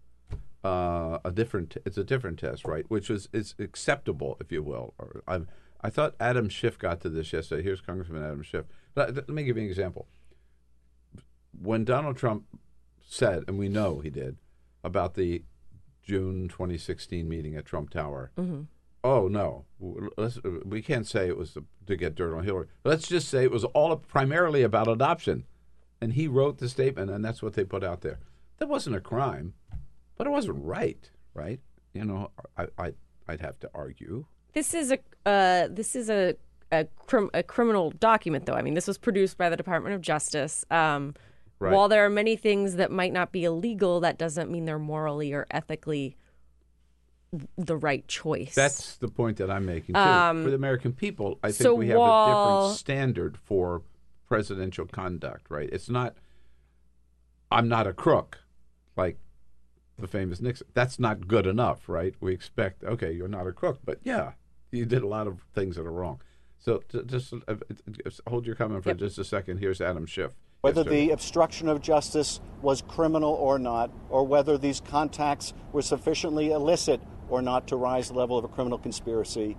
Uh, a different, it's a different test, right? Which is is acceptable, if you will. Or I, I thought Adam Schiff got to this yesterday. Here's Congressman Adam Schiff. Let, uh, let me give you an example. When Donald Trump said, and we know he did, about the June 2016 meeting at Trump Tower, mm-hmm. oh no, let's, uh, we can't say it was to, to get dirt on Hillary. Let's just say it was all primarily about adoption, and he wrote the statement, and that's what they put out there. That wasn't a crime, but it wasn't right, right? You know, I, I I'd have to argue. This is a uh, this is a a, crim- a criminal document, though. I mean, this was produced by the Department of Justice. Um, Right. While there are many things that might not be illegal, that doesn't mean they're morally or ethically the right choice. That's the point that I'm making too. Um, for the American people, I think so we have a different standard for presidential conduct, right? It's not I'm not a crook like the famous Nixon. That's not good enough, right? We expect okay, you're not a crook, but yeah, you did a lot of things that are wrong. So t- just uh, hold your comment for just a second. Here's Adam Schiff. Whether yesterday. the obstruction of justice was criminal or not, or whether these contacts were sufficiently illicit or not to rise the level of a criminal conspiracy,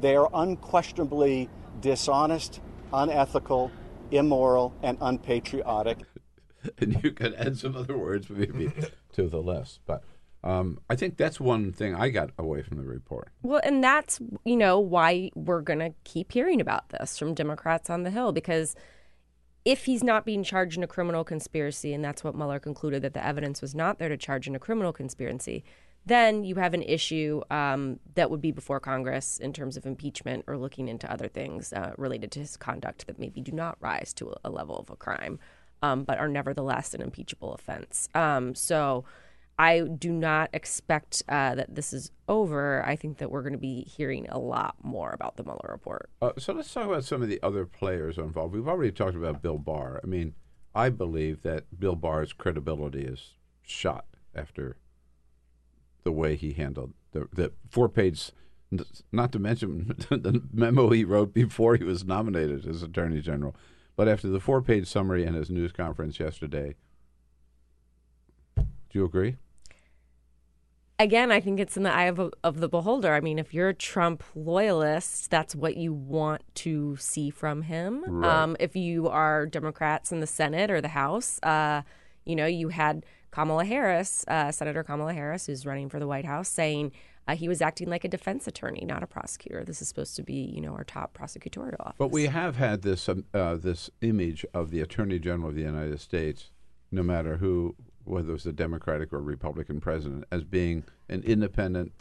they are unquestionably dishonest, unethical, immoral, and unpatriotic. and you can add some other words maybe to the list. But um, I think that's one thing I got away from the report. Well, and that's, you know, why we're going to keep hearing about this from Democrats on the Hill because if he's not being charged in a criminal conspiracy, and that's what Mueller concluded that the evidence was not there to charge in a criminal conspiracy, then you have an issue um, that would be before Congress in terms of impeachment or looking into other things uh, related to his conduct that maybe do not rise to a level of a crime, um, but are nevertheless an impeachable offense. Um, so I do not expect uh, that this is over. I think that we're going to be hearing a lot more about the Mueller report. Uh, so let's talk about some of the other players involved. We've already talked about Bill Barr. I mean, I believe that Bill Barr's credibility is shot after the way he handled the, the four page, not to mention the memo he wrote before he was nominated as Attorney General, but after the four page summary and his news conference yesterday. Do you agree? Again, I think it's in the eye of, of the beholder. I mean, if you're a Trump loyalist, that's what you want to see from him. Right. Um, if you are Democrats in the Senate or the House, uh, you know, you had Kamala Harris, uh, Senator Kamala Harris, who's running for the White House, saying uh, he was acting like a defense attorney, not a prosecutor. This is supposed to be, you know, our top prosecutorial office. But we have had this um, uh, this image of the Attorney General of the United States, no matter who, whether it was a Democratic or Republican president, as being an independent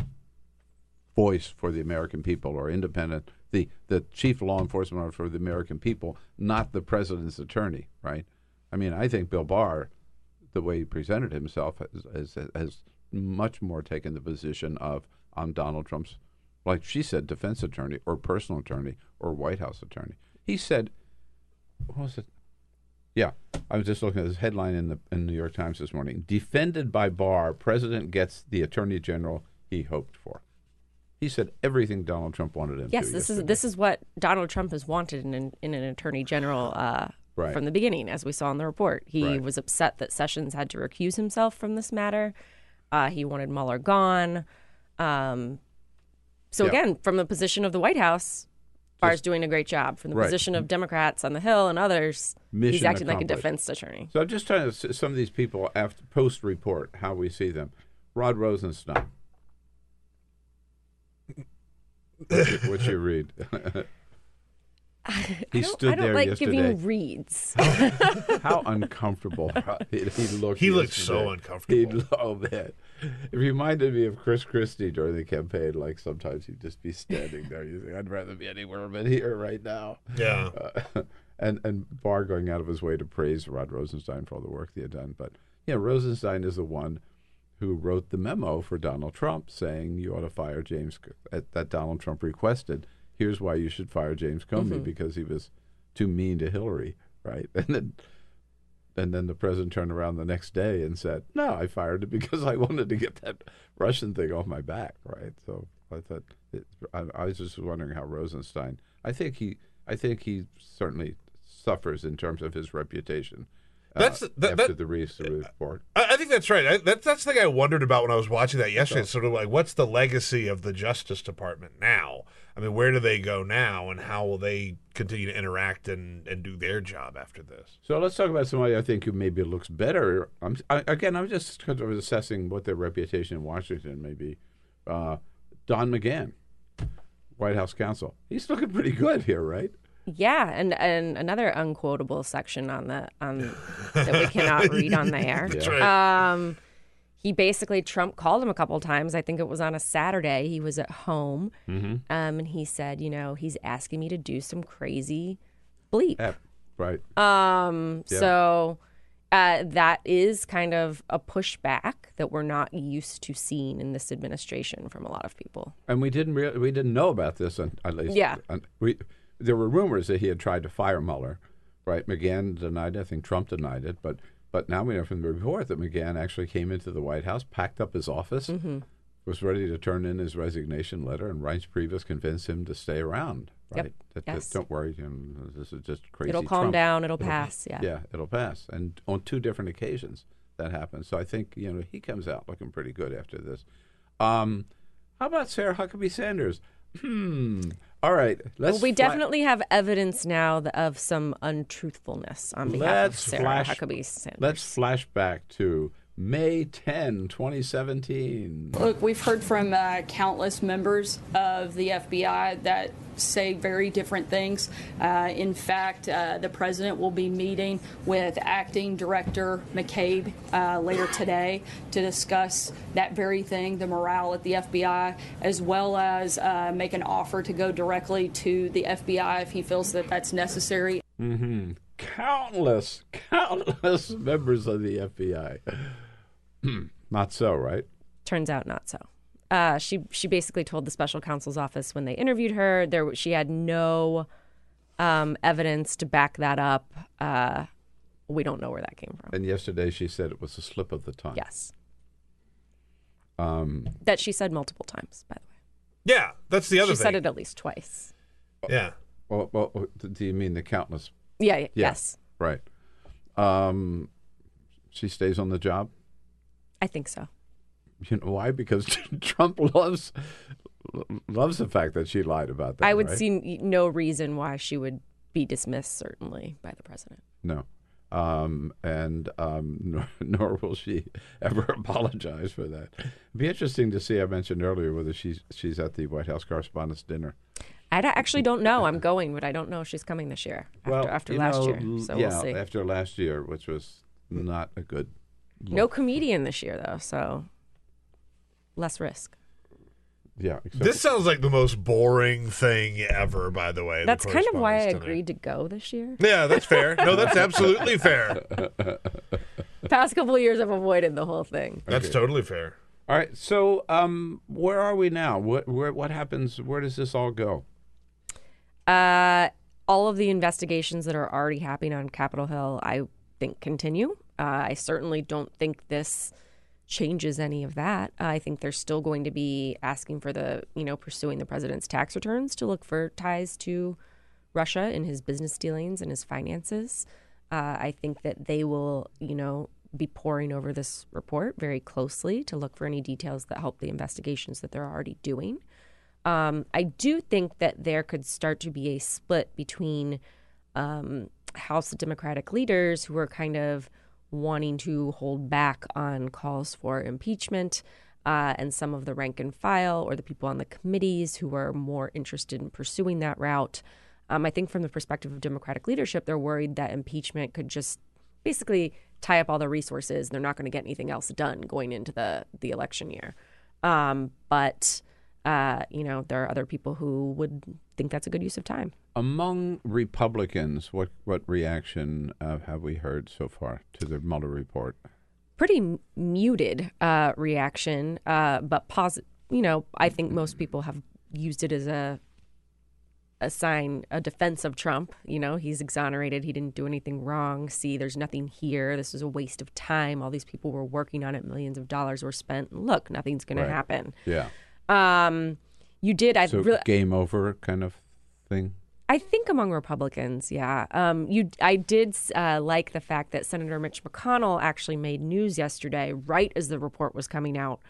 voice for the American people, or independent the the chief law enforcement officer for the American people, not the president's attorney. Right? I mean, I think Bill Barr, the way he presented himself, has, has, has much more taken the position of I'm Donald Trump's like she said, defense attorney or personal attorney or White House attorney. He said, what was it? Yeah, I was just looking at this headline in the in New York Times this morning. Defended by Barr, president gets the attorney general he hoped for. He said everything Donald Trump wanted him Yes, this is this is what Donald Trump has wanted in an, in an attorney general uh, Right. from the beginning, as we saw in the report. He Right. was upset that Sessions had to recuse himself from this matter. Uh, he wanted Mueller gone. Um, so Yeah. again, from the position of the White House, Barr's doing a great job. From the Right. position of Democrats on the Hill and others, he's Mission acting like a defense attorney. So I'm just trying to some of these people after post report how we see them. Rod Rosenstein. what you, read? he I don't, stood I don't there like yesterday. giving reads. How uncomfortable he, he looked. He looked so uncomfortable. He, oh man, it reminded me of Chris Christie during the campaign. Like sometimes he'd just be standing there. You think I'd rather be anywhere but here right now. Yeah. Uh, and and Barr going out of his way to praise Rod Rosenstein for all the work he had done. But yeah, Rosenstein is the one who wrote the memo for Donald Trump saying you ought to fire James that, that Donald Trump requested. Here's why you should fire James Comey mm-hmm. because he was too mean to Hillary, right? And then and then the president turned around the next day and said, "No, I fired him because I wanted to get that Russian thing off my back." Right? So I thought it, I, I was just wondering how Rosenstein. I think he, I think he certainly suffers in terms of his reputation. Uh, That's- that- after that- the report. I, I think that's right. I, that, that's the thing I wondered about when I was watching that yesterday. It's sort of like, what's the legacy of the Justice Department now? I mean, where do they go now, and how will they continue to interact and, and do their job after this? So let's talk about somebody I think who maybe looks better. I'm, I, again, I'm just kind of assessing what their reputation in Washington may be. Uh, Don McGahn. White House counsel. He's looking pretty good here, right? Yeah, and and another unquotable section on the on that we cannot read on the air. That's right. Um, he basically Trump called him a couple times. I think it was on a Saturday. He was at home, Mm-hmm. um, and he said, you know, he's asking me to do some crazy bleep. Yeah, right. Um, Yeah. so uh, that is kind of a pushback that we're not used to seeing in this administration from a lot of people. And we didn't rea- we didn't know about this, un- at least. Yeah. un- we there were rumors that he had tried to fire Mueller, right? McGahn denied it. I think Trump denied it, but but now we know from the report that McGahn actually came into the White House, packed up his office, Mm-hmm. was ready to turn in his resignation letter, and Reince Priebus convinced him to stay around. Yep. Right? That, that- Yes. don't worry, you know, this is just crazy. It'll calm Trump. down. It'll pass. Yeah. Yeah, it'll pass. And on two different occasions that happened. So I think, you know, he comes out looking pretty good after this. Um, how about Sarah Huckabee Sanders? Hmm. All right. Let's Well, we definitely have evidence now th- of some untruthfulness on behalf let's of Sarah flash, Huckabee Sanders. Let's flash back to May 10, 2017. Look, we've heard from uh, countless members of the FBI that say very different things. Uh, in fact, uh, the president will be meeting with acting director McCabe uh, later today to discuss that very thing, the morale at the FBI, as well as uh, make an offer to go directly to the FBI if he feels that that's necessary. Mm-hmm. Countless, countless members of the FBI. Not so, right? Turns out not so. Uh, she she basically told the special counsel's office when they interviewed her there she had no um, evidence to back that up. Uh, we don't know where that came from. And yesterday she said it was a slip of the tongue. Yes, Um, that she said multiple times. By the way, Yeah, that's the other she thing. said it at least twice. Yeah. well, well, do you mean the countless Yeah. y- Yeah. Yes, Right. Um, she stays on the job. I think so. You know why? Because Trump loves loves the fact that she lied about that. I would right? see no reason why she would be dismissed. Certainly by the president. no, um, and um, nor, nor will she ever apologize for that. It'd be interesting to see. I mentioned earlier whether she's she's at the White House Correspondents' Dinner. I actually don't know. I'm going, but I don't know if she's coming this year after, well, after last know, year. So yeah, we'll see. after last year, which was not a good. No comedian this year though, so less risk. Yeah, except This sounds like the most boring thing ever, by the way. the That's kind of why I correspondence dinner. agreed to go this year. Yeah, that's fair. No, that's absolutely fair. Past couple of years, I've avoided the whole thing. That's totally fair. All right. So, um, where are we now? What where, what happens? Where does this all go? Uh, all of the investigations that are already happening on Capitol Hill, I think, continue. Uh, I certainly don't think this changes any of that. I think they're still going to be asking for the, you know, pursuing the president's tax returns to look for ties to Russia in his business dealings and his finances. Uh, I think that they will, you know, be poring over this report very closely to look for any details that help the investigations that they're already doing. Um, I do think that there could start to be a split between um, House Democratic leaders who are kind of wanting to hold back on calls for impeachment uh, and some of the rank and file or the people on the committees who are more interested in pursuing that route. Um, I think from the perspective of Democratic leadership, they're worried that impeachment could just basically tie up all the resources. They're not going to get anything else done going into the the election year. Um, but uh, you know, there are other people who would think that's a good use of time. Among Republicans, what what reaction uh, have we heard so far to the Mueller report? Pretty m- muted uh, reaction, uh, but positive. You know, I think most people have used it as a a sign, a defense of Trump. You know, he's exonerated. He didn't do anything wrong. See, there's nothing here. This was a waste of time. All these people were working on it. Millions of dollars were spent. Look, nothing's going Right. to happen. Yeah. Um, you did. I so really. game over kind of thing. I think among Republicans, yeah. Um, you, I did uh, like the fact that Senator Mitch McConnell actually made news yesterday, right as the report was coming out,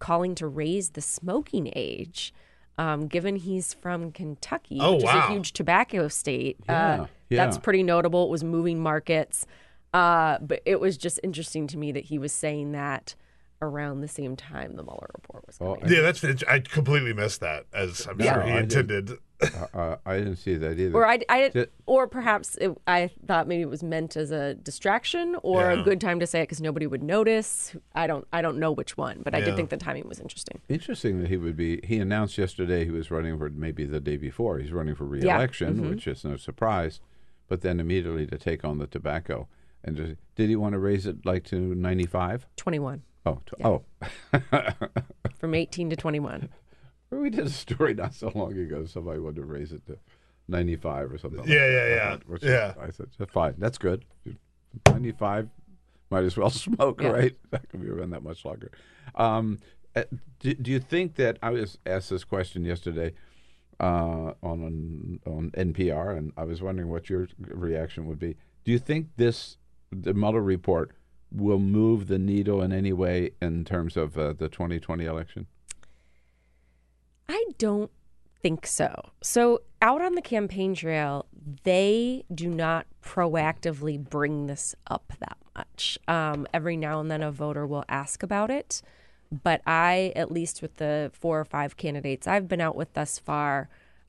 calling to raise the smoking age. Um, given he's from Kentucky, Oh, which is a huge tobacco state, Yeah, uh, that's pretty notable. It was moving markets, uh, but it was just interesting to me that he was saying that around the same time the Mueller report was coming. Well, yeah, that's I completely missed that as I'm yeah. sure he intended. Uh, uh, I didn't see that either. Or I, I or perhaps it, I thought maybe it was meant as a distraction or yeah. a good time to say it because nobody would notice. I don't I don't know which one, but I did think the timing was interesting. Interesting that he would be. He announced yesterday he was running for maybe the day before he's running for reelection, mm-hmm. which is no surprise. But then immediately to take on the tobacco. And just, did he want to raise it like to 95? 21. Oh, yeah. oh. From 18 to 21. We did a story not so long ago. Somebody wanted to raise it to 95 or something. Yeah, like yeah, yeah. Which yeah. I said, fine, that's good. 95, might as well smoke, yeah. right? That could be around that much longer. Um, uh, do, do, you think that I was asked this question yesterday uh, on, on NPR, and I was wondering what your reaction would be. Do you think this the Mueller report – will move the needle in any way in terms of uh, the 2020 election? I don't think so. So, out on the campaign trail, they do not proactively bring this up that much. Um, every now and then, a voter will ask about it. But I, at least with the four or five candidates I've been out with thus far,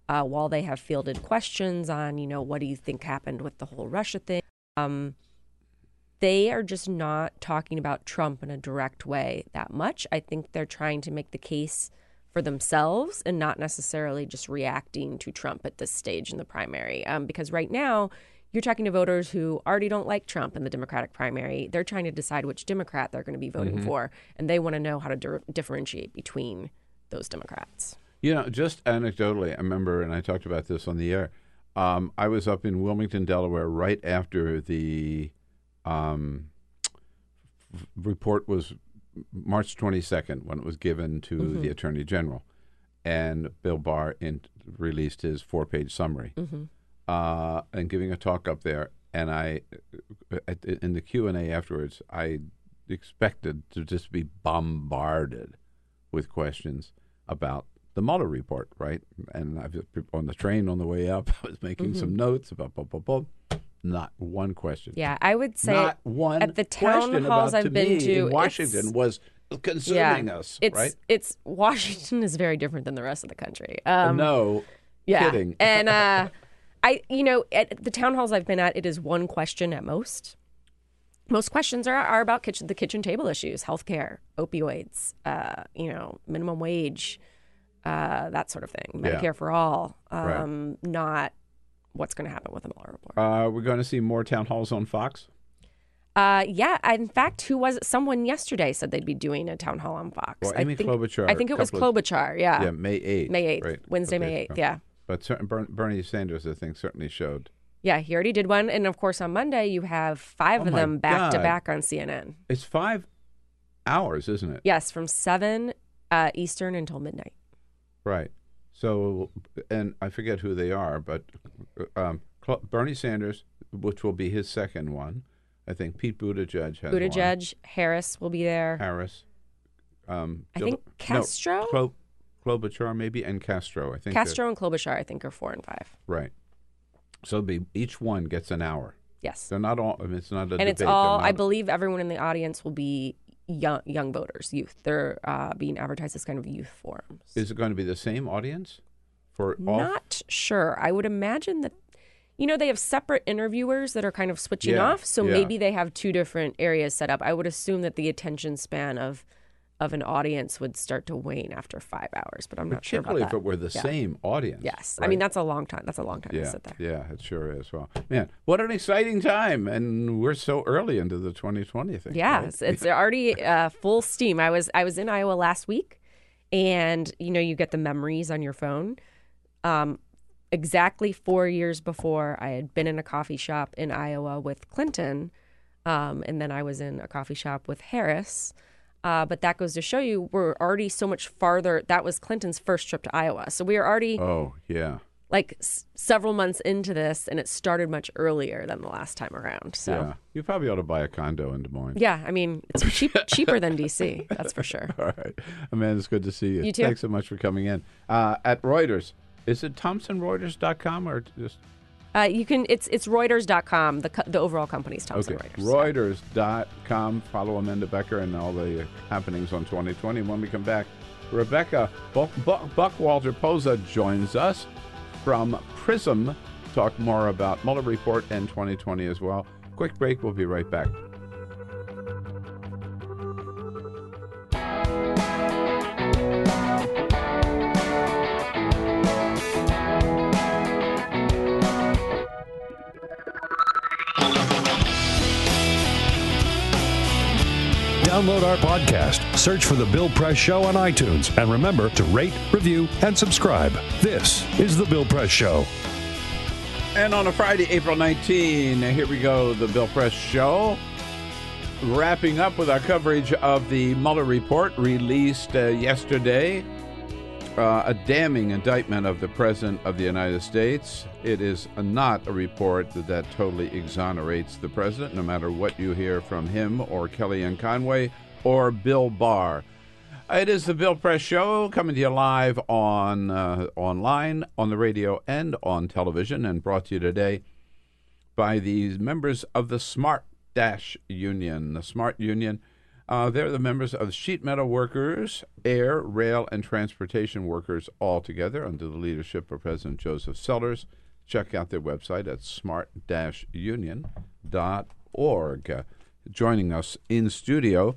uh, while they have fielded questions on, you know, what do you think happened with the whole Russia thing, um, they are just not talking about Trump in a direct way that much. I think they're trying to make the case for themselves and not necessarily just reacting to Trump at this stage in the primary. Um, because right now, you're talking to voters who already don't like Trump in the Democratic primary. They're trying to decide which Democrat they're going to be voting Mhm. for, and they want to know how to di- differentiate between those Democrats. You know, just anecdotally, I remember, and I talked about this on the air. Um, I was up in Wilmington, Delaware, right after the um, f- report was March 22nd when it was given to Mhm. the Attorney General, and Bill Barr in, released his four-page summary, Mhm. uh, and giving a talk up there. And I, at, in the Q and A afterwards, I expected to just be bombarded with questions about the Mueller report, right? And I was on the train on the way up. I was making some Mhm. notes about blah, blah, blah. Not one question. Yeah, I would say not one at the town halls I've to been to in Washington was consuming yeah, us, it's, right? It's Washington is very different than the rest of the country. Um, no, yeah. kidding. And uh, I, you know, at the town halls I've been at, it is one question at most. Most questions are, are about kitchen, the kitchen table issues, healthcare, opioids, uh, you know, minimum wage, uh, that sort of thing, Yeah. Medicare for all, Um, Not what's going to happen with the Mueller report. uh, we're going to see more town halls on Fox. Uh, yeah. In fact, who was it? Someone yesterday said they'd be doing a town hall on Fox. Well, I Amy think, Klobuchar. I think it was couple of- Klobuchar. Yeah. Yeah, May 8th. May 8th. right, Wednesday, okay, May 8th. Yeah. But certain, Bernie Sanders, I think, certainly showed. Yeah, he already did one, and of course on Monday you have five Oh of them back to back on CNN. It's five hours, isn't it? Yes, from seven uh, Eastern until midnight. Right. So, and I forget who they are, but um, Bernie Sanders, which will be his second one. I think Pete Buttigieg has one. Buttigieg, Harris will be there. Harris. Um, I Jill- think Castro? No, Klo- Klobuchar maybe, and Castro. I think. Castro and Klobuchar, I think, are four and five. Right. So be each one gets an hour. Yes. They're not all. I mean, it's not a and debate. it's all. I believe everyone in the audience will be young, young voters, youth. They're uh, being advertised as kind of youth forums. Is it going to be the same audience for all? Not sure. I would imagine that. You know, they have separate interviewers that are kind of switching Yeah, off, so yeah. maybe they have two different areas set up. I would assume that the attention span of of an audience would start to wane after five hours, but I'm not sure about Particularly if it were the Yeah. same audience. Yes, I mean that's a long time. That's a long time yeah, to sit there. Yeah, it sure is. Well, man, what an exciting time, and we're so early into the 2020 thing. Yeah, right? it's, it's already uh, full steam. I was I was in Iowa last week, and you know you get the memories on your phone. Um, exactly four years before, I had been in a coffee shop in Iowa with Clinton, um, and then I was in a coffee shop with Harris. Uh, but that goes to show you we're already so much farther. That was Clinton's first trip to Iowa, so we are already Oh yeah. like s- several months into this, and it started much earlier than the last time around. So. Yeah, you probably ought to buy a condo in Des Moines. Yeah, I mean it's cheap, cheaper than DC. That's for sure. All right, Amanda, it's good to see you. You too. Thanks so much for coming in. Uh, at Reuters, is it ThomsonReuters.com or just Uh, you can. It's it's Reuters.com. The the overall company's Thomson Okay, Reuters. Reuters.com. Follow Amanda Becker and all the happenings on 2020. When we come back, Rebecca Buck, Buck, Buckwalter Poza joins us from Prism. Talk more about Mueller Report and 2020 as well. Quick break. We'll be right back. Download our podcast, search for The Bill Press Show on iTunes, and remember to rate, review, and subscribe. This is The Bill Press Show. And on a Friday, April 19, here we go, the Bill Press Show. Wrapping up with our coverage of the Mueller report released uh, yesterday. Uh, a damning indictment of the President of the United States. It is not a report that, that totally exonerates the President, no matter what you hear from him or Kellyanne Conway or Bill Barr. It is the Bill Press Show coming to you live on uh, online, on the radio, and on television, and brought to you today by the members of the Smart Dash Union. The Smart Union, uh, they're the members of sheet metal workers, air, rail, and transportation workers all together under the leadership of President Joseph Sellers. Check out their website at smart-union.org. Uh, joining us in studio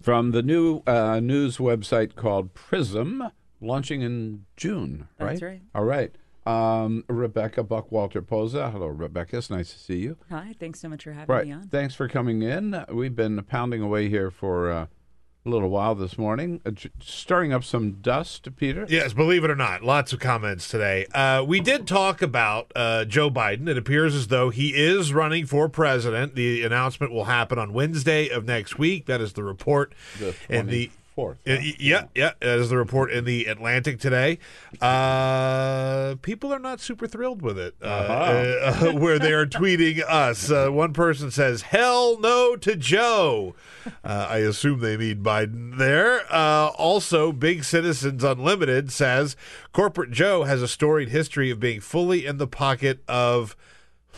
from the new uh, news website called Prism, launching in June, right? That's right. All right. Um, Rebecca Buckwalter Poza. Hello, Rebecca. It's nice to see you. Hi, thanks so much for having Right. me on. Thanks for coming in. We've been pounding away here for uh, a little while this morning, uh, j- stirring up some dust, Peter. Yes, believe it or not, lots of comments today. Uh, we did talk about uh, Joe Biden. It appears as though he is running for president. The announcement will happen on Wednesday of next week. That is the report The in the. 24th. Uh, y- yeah, yeah, is the report in the Atlantic today. Uh, people are not super thrilled with it, uh, Uh-huh. uh, where they are tweeting us. Uh, one person says, "Hell no to Joe." Uh, I assume they mean Biden there. Uh, also, Big Citizens Unlimited says corporate Joe has a storied history of being fully in the pocket of.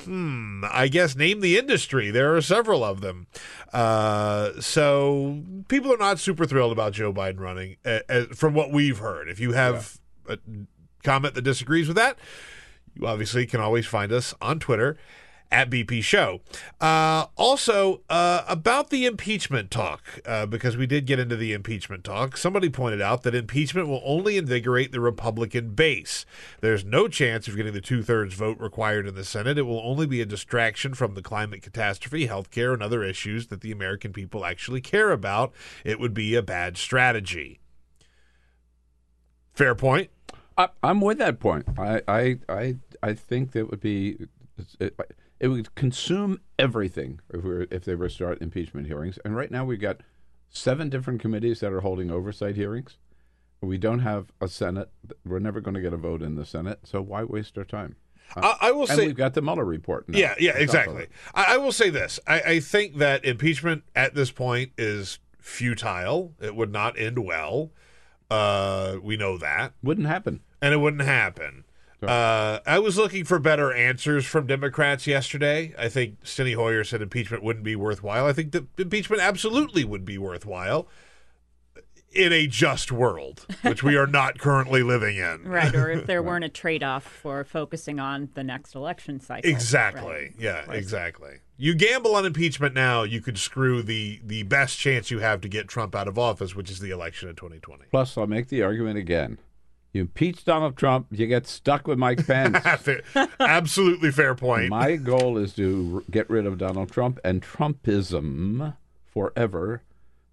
Hmm, I guess name the industry. There are several of them. Uh, so people are not super thrilled about Joe Biden running, uh, uh, from what we've heard. If you have a comment that disagrees with that, you obviously can always find us on Twitter at BP Show. Uh, also, uh, about the impeachment talk, uh, because we did get into the impeachment talk, somebody pointed out that impeachment will only invigorate the Republican base. There's no chance of getting the two thirds vote required in the Senate. It will only be a distraction from the climate catastrophe, healthcare, and other issues that the American people actually care about. It would be a bad strategy. Fair point. I, I'm with that point. I, I, I, I think that would be it, it would consume everything if we were, if they were to start impeachment hearings. And right now we've got seven different committees that are holding oversight hearings. We don't have a Senate. We're never going to get a vote in the Senate. So why waste our time? Uh, I, I will and say we've got the Mueller report. Now. Yeah, yeah, on top of exactly. I, I will say this: I, I think that impeachment at this point is futile. It would not end well. Uh, we know that Wouldn't happen. and it wouldn't happen. Uh, I was looking for better answers from Democrats yesterday. I think Steny Hoyer said impeachment wouldn't be worthwhile. I think that impeachment absolutely would be worthwhile in a just world, which we are not currently living in. Right, or if there weren't a trade off for focusing on the next election cycle. Exactly. Right. Yeah, exactly. You gamble on impeachment now, you could screw the the best chance you have to get Trump out of office, which is the election in 2020. Plus, I'll make the argument again. You impeach Donald Trump, you get stuck with Mike Pence. Absolutely fair point. My goal is to get rid of Donald Trump and Trumpism forever.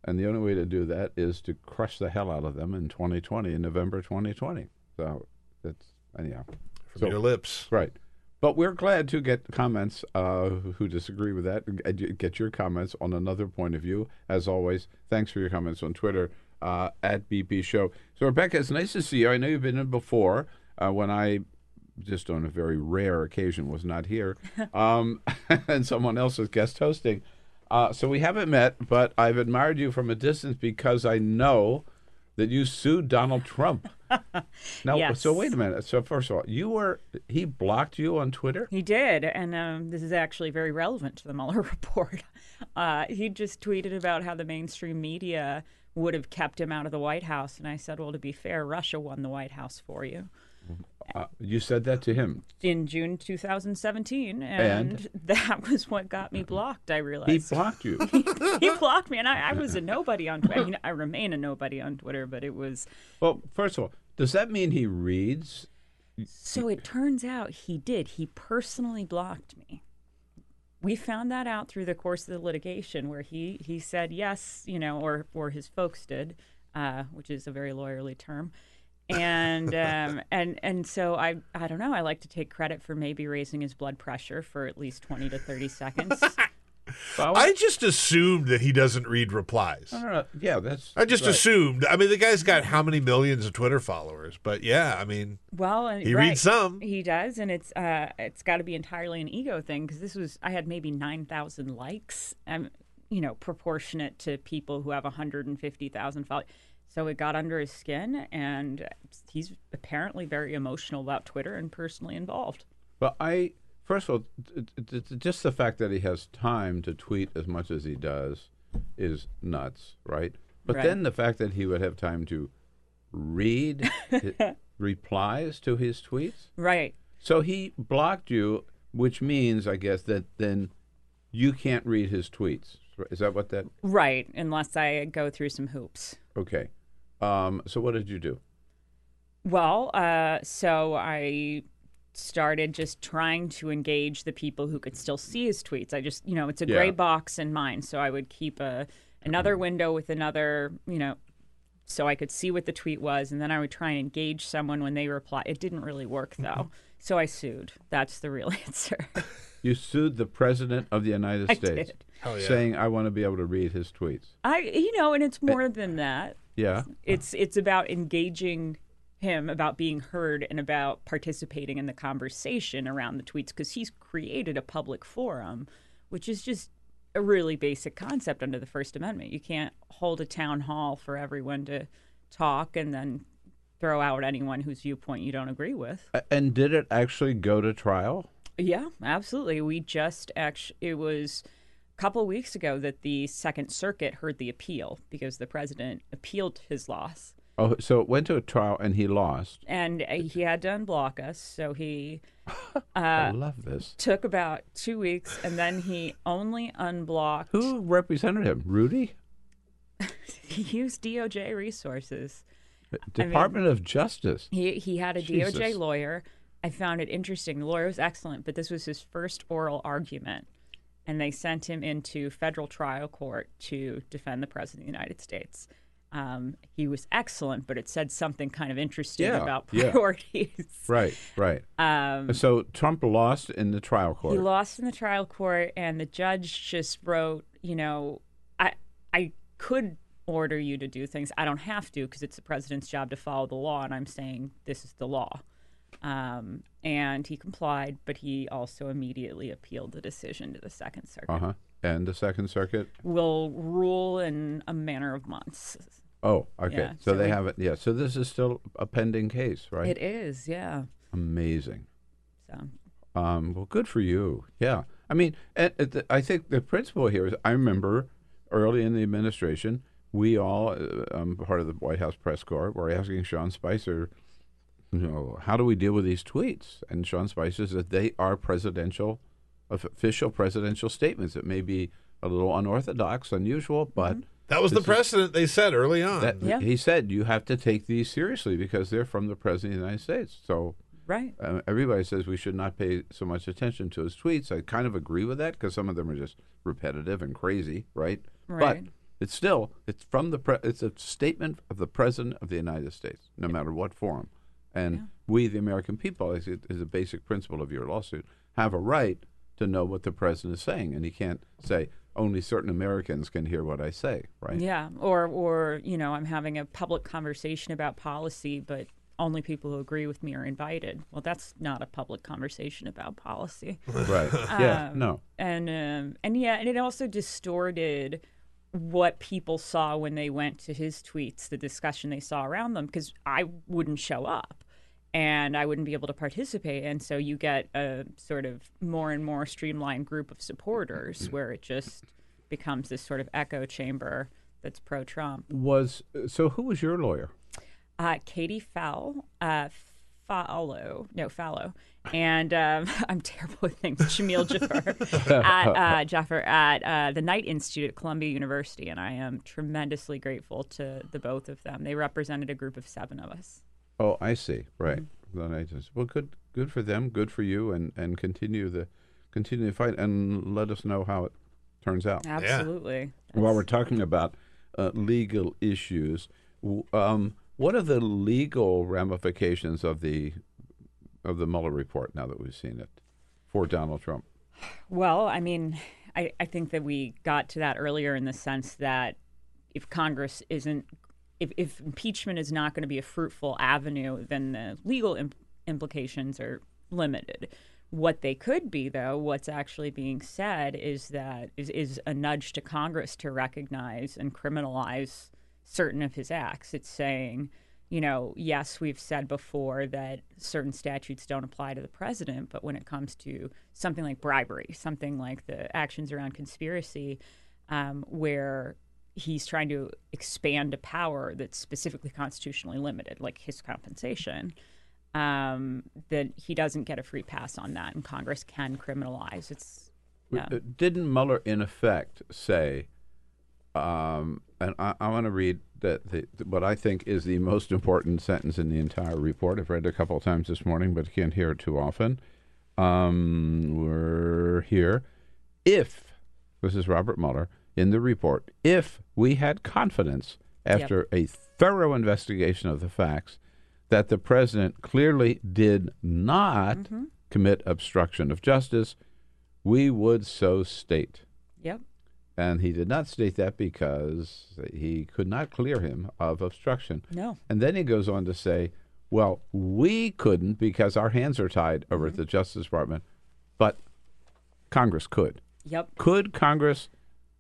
And the only way to do that is to crush the hell out of them in 2020, in November 2020. So that's, anyhow. From So- your lips. Right. But we're glad to get comments uh, who disagree with that. and Get your comments on another point of view. As always, thanks for your comments on Twitter uh, at BP Show. So, Rebecca, it's nice to see you. I know you've been in before uh, when I, just on a very rare occasion, was not here, um, and someone else was guest hosting. Uh, so we haven't met, but I've admired you from a distance because I know that you sued Donald Trump Now, Yes. so wait a minute. So first of all, you were he blocked you on Twitter? He did, and um, this is actually very relevant to the Mueller report. Uh, he just tweeted about how the mainstream media would have kept him out of the White House, and I said, "Well, to be fair, Russia won the White House for you Uh, you said that to him. in June 2017, and, And? that was what got me blocked. I realized He blocked you. he blocked me, and I, I was a nobody on Twitter. I, mean, I remain a nobody on Twitter, but it was well, first of all, does that mean he reads? So it turns out he did. He personally blocked me. We found that out through the course of the litigation, where he he said yes, you know, or or his folks did, uh, which is a very lawyerly term, and um, and and so I I don't know. I like to take credit for maybe raising his blood pressure for at least twenty to thirty seconds. I just assumed that he doesn't read replies. Yeah, that's. I just right. assumed. I mean, the guy's got how many millions of Twitter followers? But yeah, I mean, Well, and, He right, reads some. He does, and it's uh, it's got to be entirely an ego thing because this was I had maybe nine thousand likes. Um, you know, proportionate to people who have one hundred and fifty thousand followers. So it got under his skin, and he's apparently very emotional about Twitter and personally involved. Well, I first of all, just the fact that he has time to tweet as much as he does is nuts, right? But Right. then the fact that he would have time to read replies to his tweets, Right. so he blocked you, which means, I guess, that then you can't read his tweets. Is that what that? Right, unless I go through some hoops. Okay. Um, so what did you do? Well, uh, so I started just trying to engage the people who could still see his tweets. I just, you know, it's a gray Yeah. box in mine, so I would keep a another Mm-hmm. window with another, you know, so I could see what the tweet was, and then I would try and engage someone when they reply. It didn't really work though, so I sued. That's the real answer. You sued the president of the United I States, did. Yeah. saying, "I want to be able to read his tweets." I, you know, and it's more than that. Yeah. It's it's about engaging him, about being heard, and about participating in the conversation around the tweets because he's created a public forum, which is just a really basic concept under the First Amendment. You can't hold a town hall for everyone to talk and then throw out anyone whose viewpoint you don't agree with. And did it actually go to trial? Yeah, absolutely. We just actually, it was a couple of weeks ago that the Second Circuit heard the appeal because the president appealed his loss. Oh, so it went to a trial and he lost. And uh, he had to unblock us. So he I uh, love this. took about two weeks and then he only unblocked. Who represented him? Rudy? He used DOJ resources. Department of Justice. He he had a Jesus. DOJ lawyer. I found it interesting. The lawyer was excellent, but this was his first oral argument, and they sent him into federal trial court to defend the president of the United States. Um, he was excellent, but it said something kind of interesting Yeah, about yeah. priorities. Right, right. Um, so Trump lost in the trial court. He lost in the trial court, and the judge just wrote, you know, I I could order you to do things. I don't have to because it's the president's job to follow the law, and I'm saying this is the law. Um, and he complied, but he also immediately appealed the decision to the Second Circuit. Uh huh. And the Second Circuit. Will rule in a manner of months. Oh, okay. Yeah, so, so they we- have it. Yeah. So this is still a pending case, right? It is, yeah. Amazing. So Um, well, good for you. Yeah. I mean, and, and the, I think the principle here is I remember early in the administration, we all, uh, um, part of the White House press corps, were asking Sean Spicer, you know, how do we deal with these tweets? And Sean Spicer said they are presidential, official presidential statements. It may be a little unorthodox, unusual, but that was the this is- precedent they set early on. that, He said you have to take these seriously because they're from the president of the United States. So Right. uh, everybody says we should not pay so much attention to his tweets. I kind of agree with that because some of them are just repetitive and crazy, right? Right. But it's still it's from the pre- it's a statement of the president of the United States, no matter what form. And we, the American people, is, is a basic principle of your lawsuit, have a right to know what the president is saying, and he can't say only certain Americans can hear what I say, right? Yeah, or or you know, I'm having a public conversation about policy, but only people who agree with me are invited. Well, that's not a public conversation about policy, Right. Yeah, no. And um, and yeah, and it also distorted what people saw when they went to his tweets, the discussion they saw around them, because I wouldn't show up and I wouldn't be able to participate. And so you get a sort of more and more streamlined group of supporters where it just becomes this sort of echo chamber that's pro Trump. Was so who was your lawyer? Uh, Katie Fowl, uh, Fallow, no Fallow, and um, I'm terrible with things. Jameel Jaffer at uh, Jaffer at uh, the Knight Institute at Columbia University, and I am tremendously grateful to the both of them. They represented a group of seven of us. Oh, I see. Right. Mm-hmm. Then I just well, good, good for them, good for you, and and continue the continue the fight, and let us know how it turns out. Absolutely. While we're talking about uh, legal issues, um, what are the legal ramifications of the of the Mueller report now that we've seen it for Donald Trump? Well, I mean, I, I think that we got to that earlier in the sense that if Congress isn't, if, if impeachment is not going to be a fruitful avenue, then the legal imp- implications are limited. What they could be, though, what's actually being said is that is, is a nudge to Congress to recognize and criminalize certain of his acts. It's saying, you know, yes, we've said before that certain statutes don't apply to the president, but when it comes to something like bribery, something like the actions around conspiracy, um, where he's trying to expand a power that's specifically constitutionally limited, like his compensation, um, that he doesn't get a free pass on that, and Congress can criminalize. It's yeah. Uh, Didn't Mueller, in effect, say, um, and I, I want to read that the, what I think is the most important sentence in the entire report. I've read it a couple of times this morning, but can't hear it too often. Um, we're here. If, this is Robert Mueller in the report, if we had confidence after a thorough investigation of the facts that the president clearly did not Mm-hmm. commit obstruction of justice, we would so state. Yep. And he did not state that because he could not clear him of obstruction. No. And then he goes on to say, well, we couldn't because our hands are tied over at the Justice Department, but Congress could. Yep. Could Congress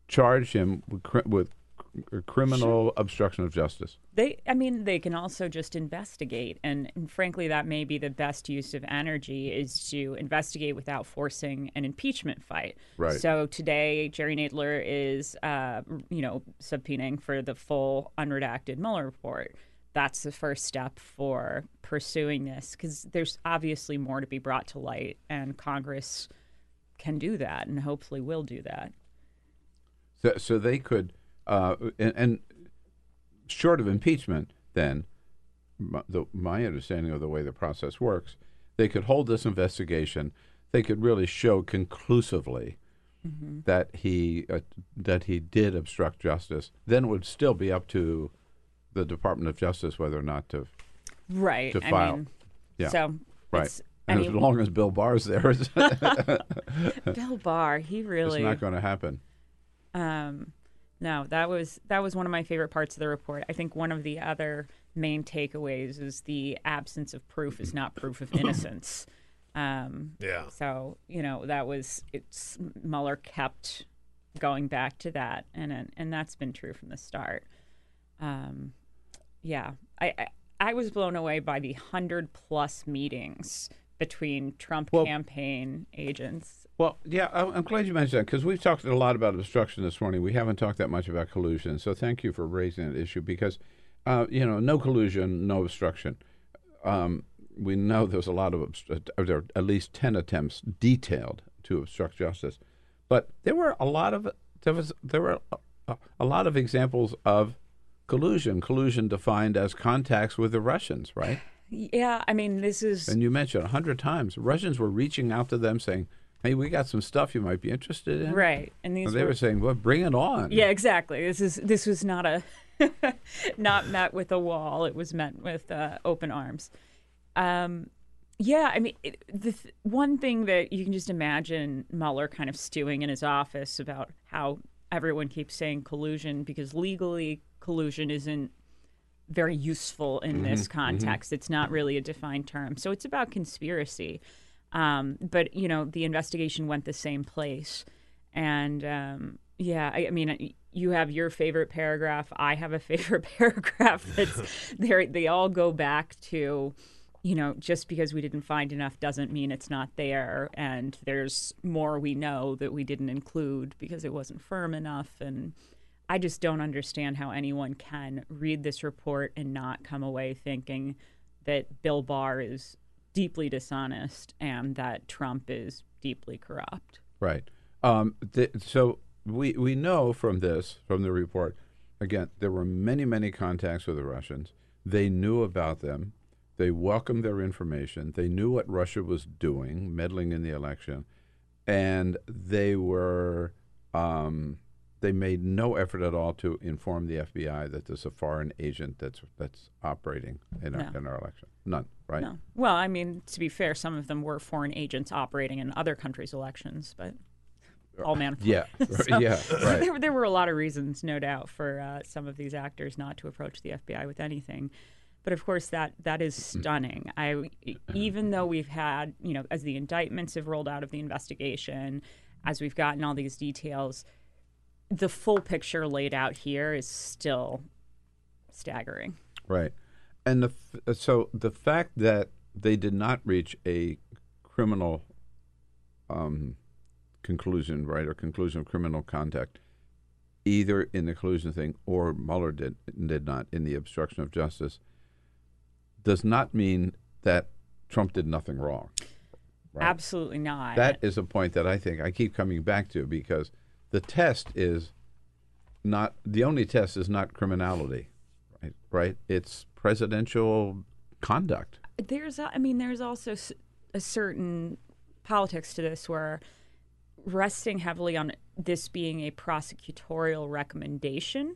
charge him with, cri- with cr- criminal obstruction of justice? They, I mean, they can also just investigate, and, and frankly, that may be the best use of energy is to investigate without forcing an impeachment fight. Right. So today, Jerry Nadler is, uh, you know, subpoenaing for the full unredacted Mueller report. That's the first step for pursuing this because there's obviously more to be brought to light, and Congress can do that, and hopefully will do that. So, so they could, uh, and, and short of impeachment, then, my, the, my understanding of the way the process works, they could hold this investigation. They could really show conclusively Mhm. that he uh, that he did obstruct justice. Then it would still be up to the Department of Justice whether or not to Right. to I mean, yeah. so right. it's- And I as long as Bill Barr's there, Bill Barr, he really it's not going to happen. Um, no, that was that was one of my favorite parts of the report. I think one of the other main takeaways is the absence of proof is not proof of innocence. Um, Yeah. So you know that was it's Mueller kept going back to that, and and, that's been true from the start. Um, yeah, I, I I was blown away by the hundred plus meetings between Trump Well- campaign agents Well, yeah, I- I'm glad you mentioned that because we've talked a lot about obstruction this morning. We haven't talked that much about collusion. So thank you for raising that issue because, uh, you know, no collusion, no obstruction. Um, we know there's a lot of, obst- uh, there are at least 10 attempts detailed to obstruct justice. But there were a lot of, there was, there were a, a, a lot of examples of collusion, collusion defined as contacts with the Russians, right? Yeah, I mean, this is And you mentioned a hundred times Russians were reaching out to them saying, "Hey, we got some stuff you might be interested in." Right, and these they were- were saying, "Well, bring it on." Yeah, exactly. This is this was not a not met with a wall. It was met with uh, open arms. Um, yeah, I mean, it, the th- one thing that you can just imagine Mueller kind of stewing in his office about how everyone keeps saying collusion because legally collusion isn't very useful in this Mhm, mhm. context. It's not really a defined term. So it's about conspiracy. Um, but, you know, the investigation went the same place. And, um, Yeah, I, I mean, you have your favorite paragraph. I have a favorite paragraph. They they all go back to, you know, just because we didn't find enough doesn't mean it's not there, and there's more we know that we didn't include because it wasn't firm enough. And I just don't understand how anyone can read this report and not come away thinking that Bill Barr is deeply dishonest and that Trump is deeply corrupt. Right. Um, th- so we we know from this from the report again there were many many contacts with the Russians. They knew about them. They welcomed their information. They knew what Russia was doing, meddling in the election, and they were um, they made no effort at all to inform the FBI that there's a foreign agent that's that's operating in our, No. in our election. None, right? No. Well, I mean, to be fair, some of them were foreign agents operating in other countries' elections, but all man. Yeah, yeah, right. There, there were a lot of reasons, no doubt, for uh, some of these actors not to approach the FBI with anything. But of course, that that is stunning. I, even though we've had, you know, as the indictments have rolled out of the investigation, as we've gotten all these details, the full picture laid out here is still staggering. Right. And the f- so the fact that they did not reach a criminal um, conclusion, right, or conclusion of criminal contact, either in the collusion thing or Mueller did did not in the obstruction of justice, does not mean that Trump did nothing wrong. Right? Absolutely not. That is a point that I think I keep coming back to because the test is not the only test is not criminality, right? Right? It's presidential conduct. there's i mean there's also a certain politics to this where resting heavily on this being a prosecutorial recommendation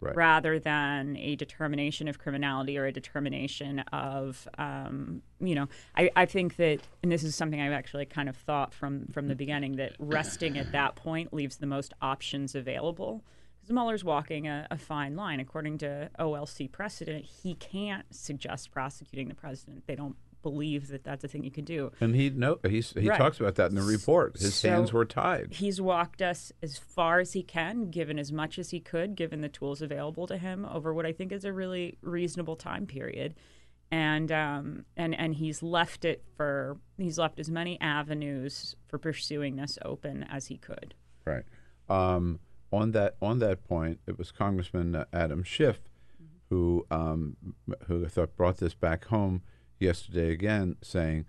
Right. rather than a determination of criminality or a determination of um, you know I, I think that and this is something i've actually kind of thought from from the beginning that resting at that point leaves the most options available because Mueller's walking a, a fine line. According to OLC precedent, he can't suggest prosecuting the president. They don't believe that that's a thing you can do. And he no he's, he Right. talks about that in the report. His So hands were tied. He's walked us as far as he can, given as much as he could, given the tools available to him over what I think is a really reasonable time period. And um, and and he's left it for he's left as many avenues for pursuing this open as he could. Right. Um, on that on that point, it was Congressman uh, Adam Schiff who um, who I thought brought this back home yesterday again, saying,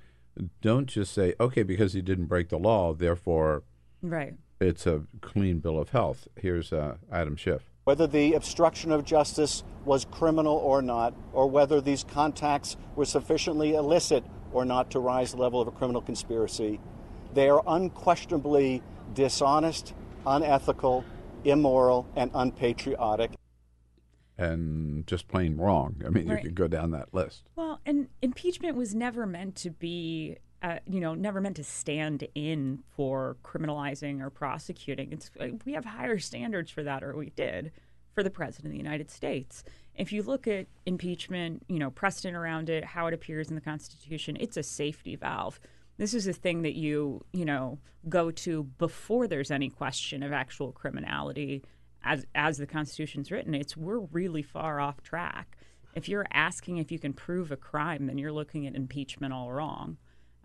"Don't just say okay because he didn't break the law, therefore Right. it's a clean bill of health." Here's uh, Adam Schiff. Whether the obstruction of justice was criminal or not, or whether these contacts were sufficiently illicit or not to rise to the level of a criminal conspiracy, they are unquestionably dishonest, unethical, immoral, and unpatriotic. And just plain wrong. I mean, Right. you could go down that list. Well, and impeachment was never meant to be, uh, you know, never meant to stand in for criminalizing or prosecuting. It's we have higher standards for that, or we did for the president of the United States. If you look at impeachment, you know, precedent around it, how it appears in the Constitution, it's a safety valve. This is a thing that you, you know, go to before there's any question of actual criminality. As as the Constitution's written, it's we're really far off track. If you're asking if you can prove a crime, then you're looking at impeachment all wrong.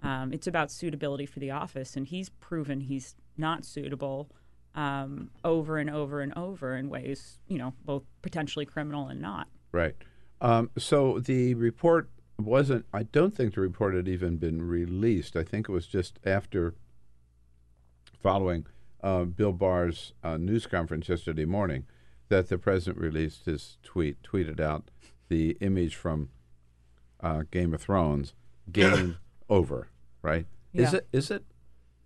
Um, it's about suitability for the office, and he's proven he's not suitable um, over and over and over in ways, you know, both potentially criminal and not. Right. Um, so the report wasn't. I don't think the report had even been released. I think it was just after following uh, Bill Barr's uh, news conference yesterday morning that the president released his tweet, tweeted out the image from uh, Game of Thrones, game over. Right? Is it? Is it?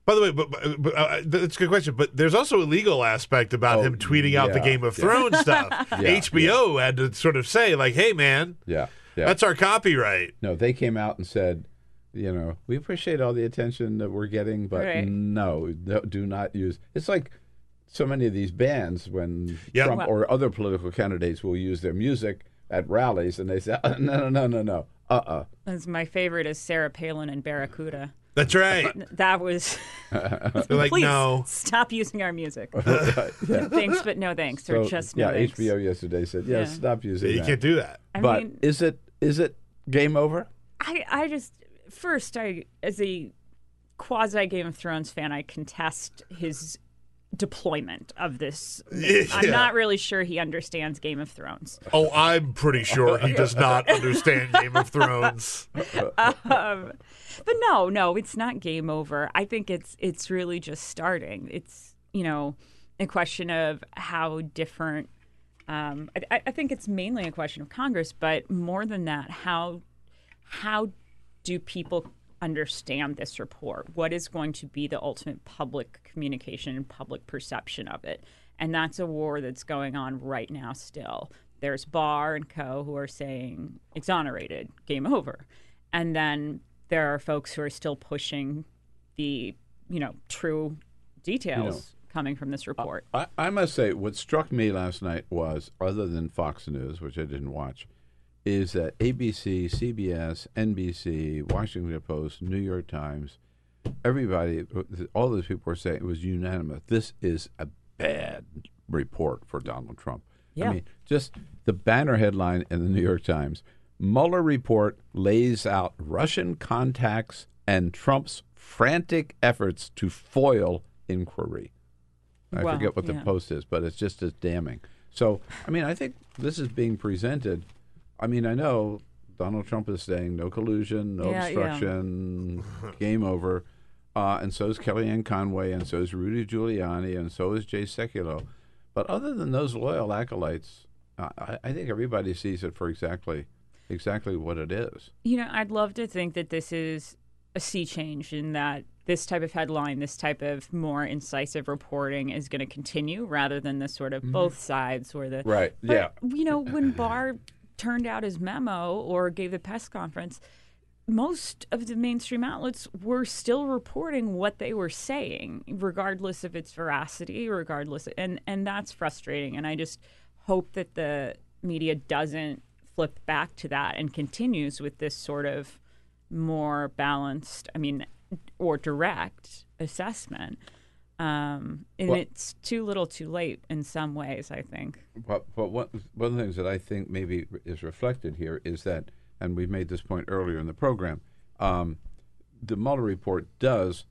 By the way, but, but, but uh, that's a good question. But there's also a legal aspect about Oh, him tweeting out the Game of yeah. Thrones stuff. Yeah, HBO had to sort of say, like, "Hey, man, Yeah. Yeah. that's our copyright." No, they came out and said, you know, we appreciate all the attention that we're getting, but Right. no, no, do not use. It's like so many of these bands when Yeah. Trump Well- or other political candidates will use their music at rallies, and they say, "Uh, no, no, no, no, no, uh, uh As my favorite is Sarah Palin and Barracuda. That's right. That was. They're like, no. stop using our music. Yeah. Thanks, but no thanks, or So, just no yeah, thanks. HBO yesterday said, "Yeah, Yeah. stop using You that." can't do that. I but mean- is it is it game over? I, I just first I as a quasi Game of Thrones fan, I contest his deployment of this. Yeah. I'm not really sure he understands Game of Thrones. Oh, I'm pretty sure he does not understand Game of Thrones. um, but no, no, it's not game over. I think it's it's really just starting. It's you know a question of how different. Um, I, I think it's mainly a question of Congress, but more than that, how how do people understand this report? What is going to be the ultimate public communication and public perception of it? And that's a war that's going on right now still. There's Barr and co who are saying exonerated, game over. And then there are folks who are still pushing the, you know, true details coming from this report. I, I must say, what struck me last night was, other than Fox News, which I didn't watch, is that ABC, CBS, NBC, Washington Post, New York Times, everybody, all those people were saying it was unanimous. This is a bad report for Donald Trump. Yeah. I mean, just the banner headline in the New York Times Mueller report lays out Russian contacts and Trump's frantic efforts to foil inquiry. I forget what the yeah. post is, but it's just as damning. So, I mean, I think this is being presented. I mean, I know Donald Trump is saying no collusion, no Yeah, yeah. obstruction, game over. Uh, and so is Kellyanne Conway, and so is Rudy Giuliani, and so is Jay Sekulow. But other than those loyal acolytes, uh, I, I think everybody sees it for exactly exactly what it is. You know, I'd love to think that this is a sea change in that this type of headline, this type of more incisive reporting is going to continue rather than the sort of both sides or the. Right, But, yeah. You know, when Barr turned out his memo or gave the press conference, most of the mainstream outlets were still reporting what they were saying, regardless of its veracity, regardless, and and that's frustrating. And I just hope that the media doesn't flip back to that and continues with this sort of more balanced, I mean, or direct assessment. Um, and Well- it's too little, too late in some ways. I think. But but one one of the things that I think maybe is reflected here is that, and we made this point earlier in the program, um, the Mueller report does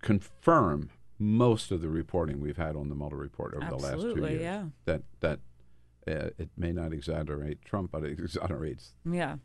confirm most of the reporting we've had on the Mueller report over the last two Absolutely, years. yeah. That that uh, it may not exonerate Trump, but it exonerates Yeah.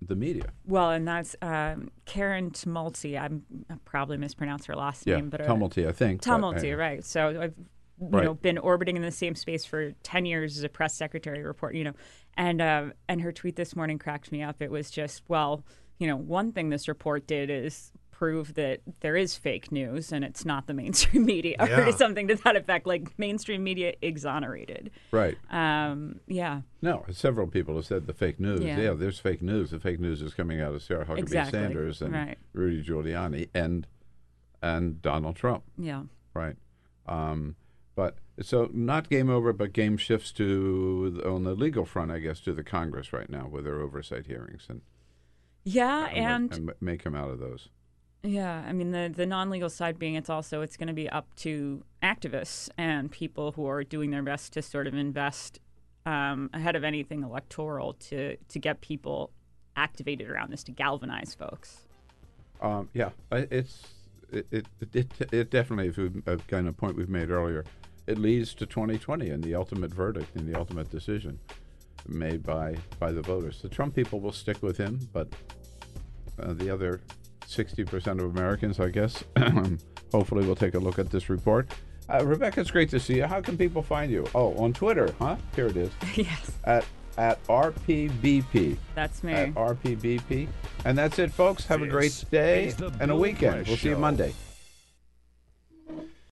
The, media. Well, and that's um, Karen Tumulty. I'm I probably mispronounced her last Yeah, name, but uh, Tumulty, I think, but, Tumulty, uh, right? So I've you Right. know been orbiting in the same space for ten years as a press secretary report, you know, and uh, and her tweet this morning cracked me up. It was just well, you know, one thing this report did is prove that there is fake news and it's not the mainstream media Yeah. or something to that effect like mainstream media exonerated Right. um yeah No, several people have said the fake news. Yeah. Yeah, there's fake news. The fake news is coming out of Sarah Huckabee Exactly. Sanders and Right. Rudy Giuliani and and Donald Trump. Yeah. Right. Um, but so not game over, but game shifts to on the legal front, I guess, to the Congress right now with their oversight hearings and yeah and, and, and what may come out of those. Yeah, I mean the the non-legal side being it's also it's going to be up to activists and people who are doing their best to sort of invest um, ahead of anything electoral to to get people activated around this to galvanize folks. Um, yeah, it's it it, it, it definitely, if a kind of point we've made earlier, it leads to 2020 and the ultimate verdict and the ultimate decision made by by the voters. The Trump people will stick with him, but uh, the other 60% of Americans, I guess, hopefully we'll take a look at this report. Uh, Rebecca, it's great to see you. How can people find you? Oh, on Twitter, huh? Here it is. yes. At at RPBP. That's me. At RPBP. And that's it, folks. Have a great day and a weekend. We'll see you Show. Monday.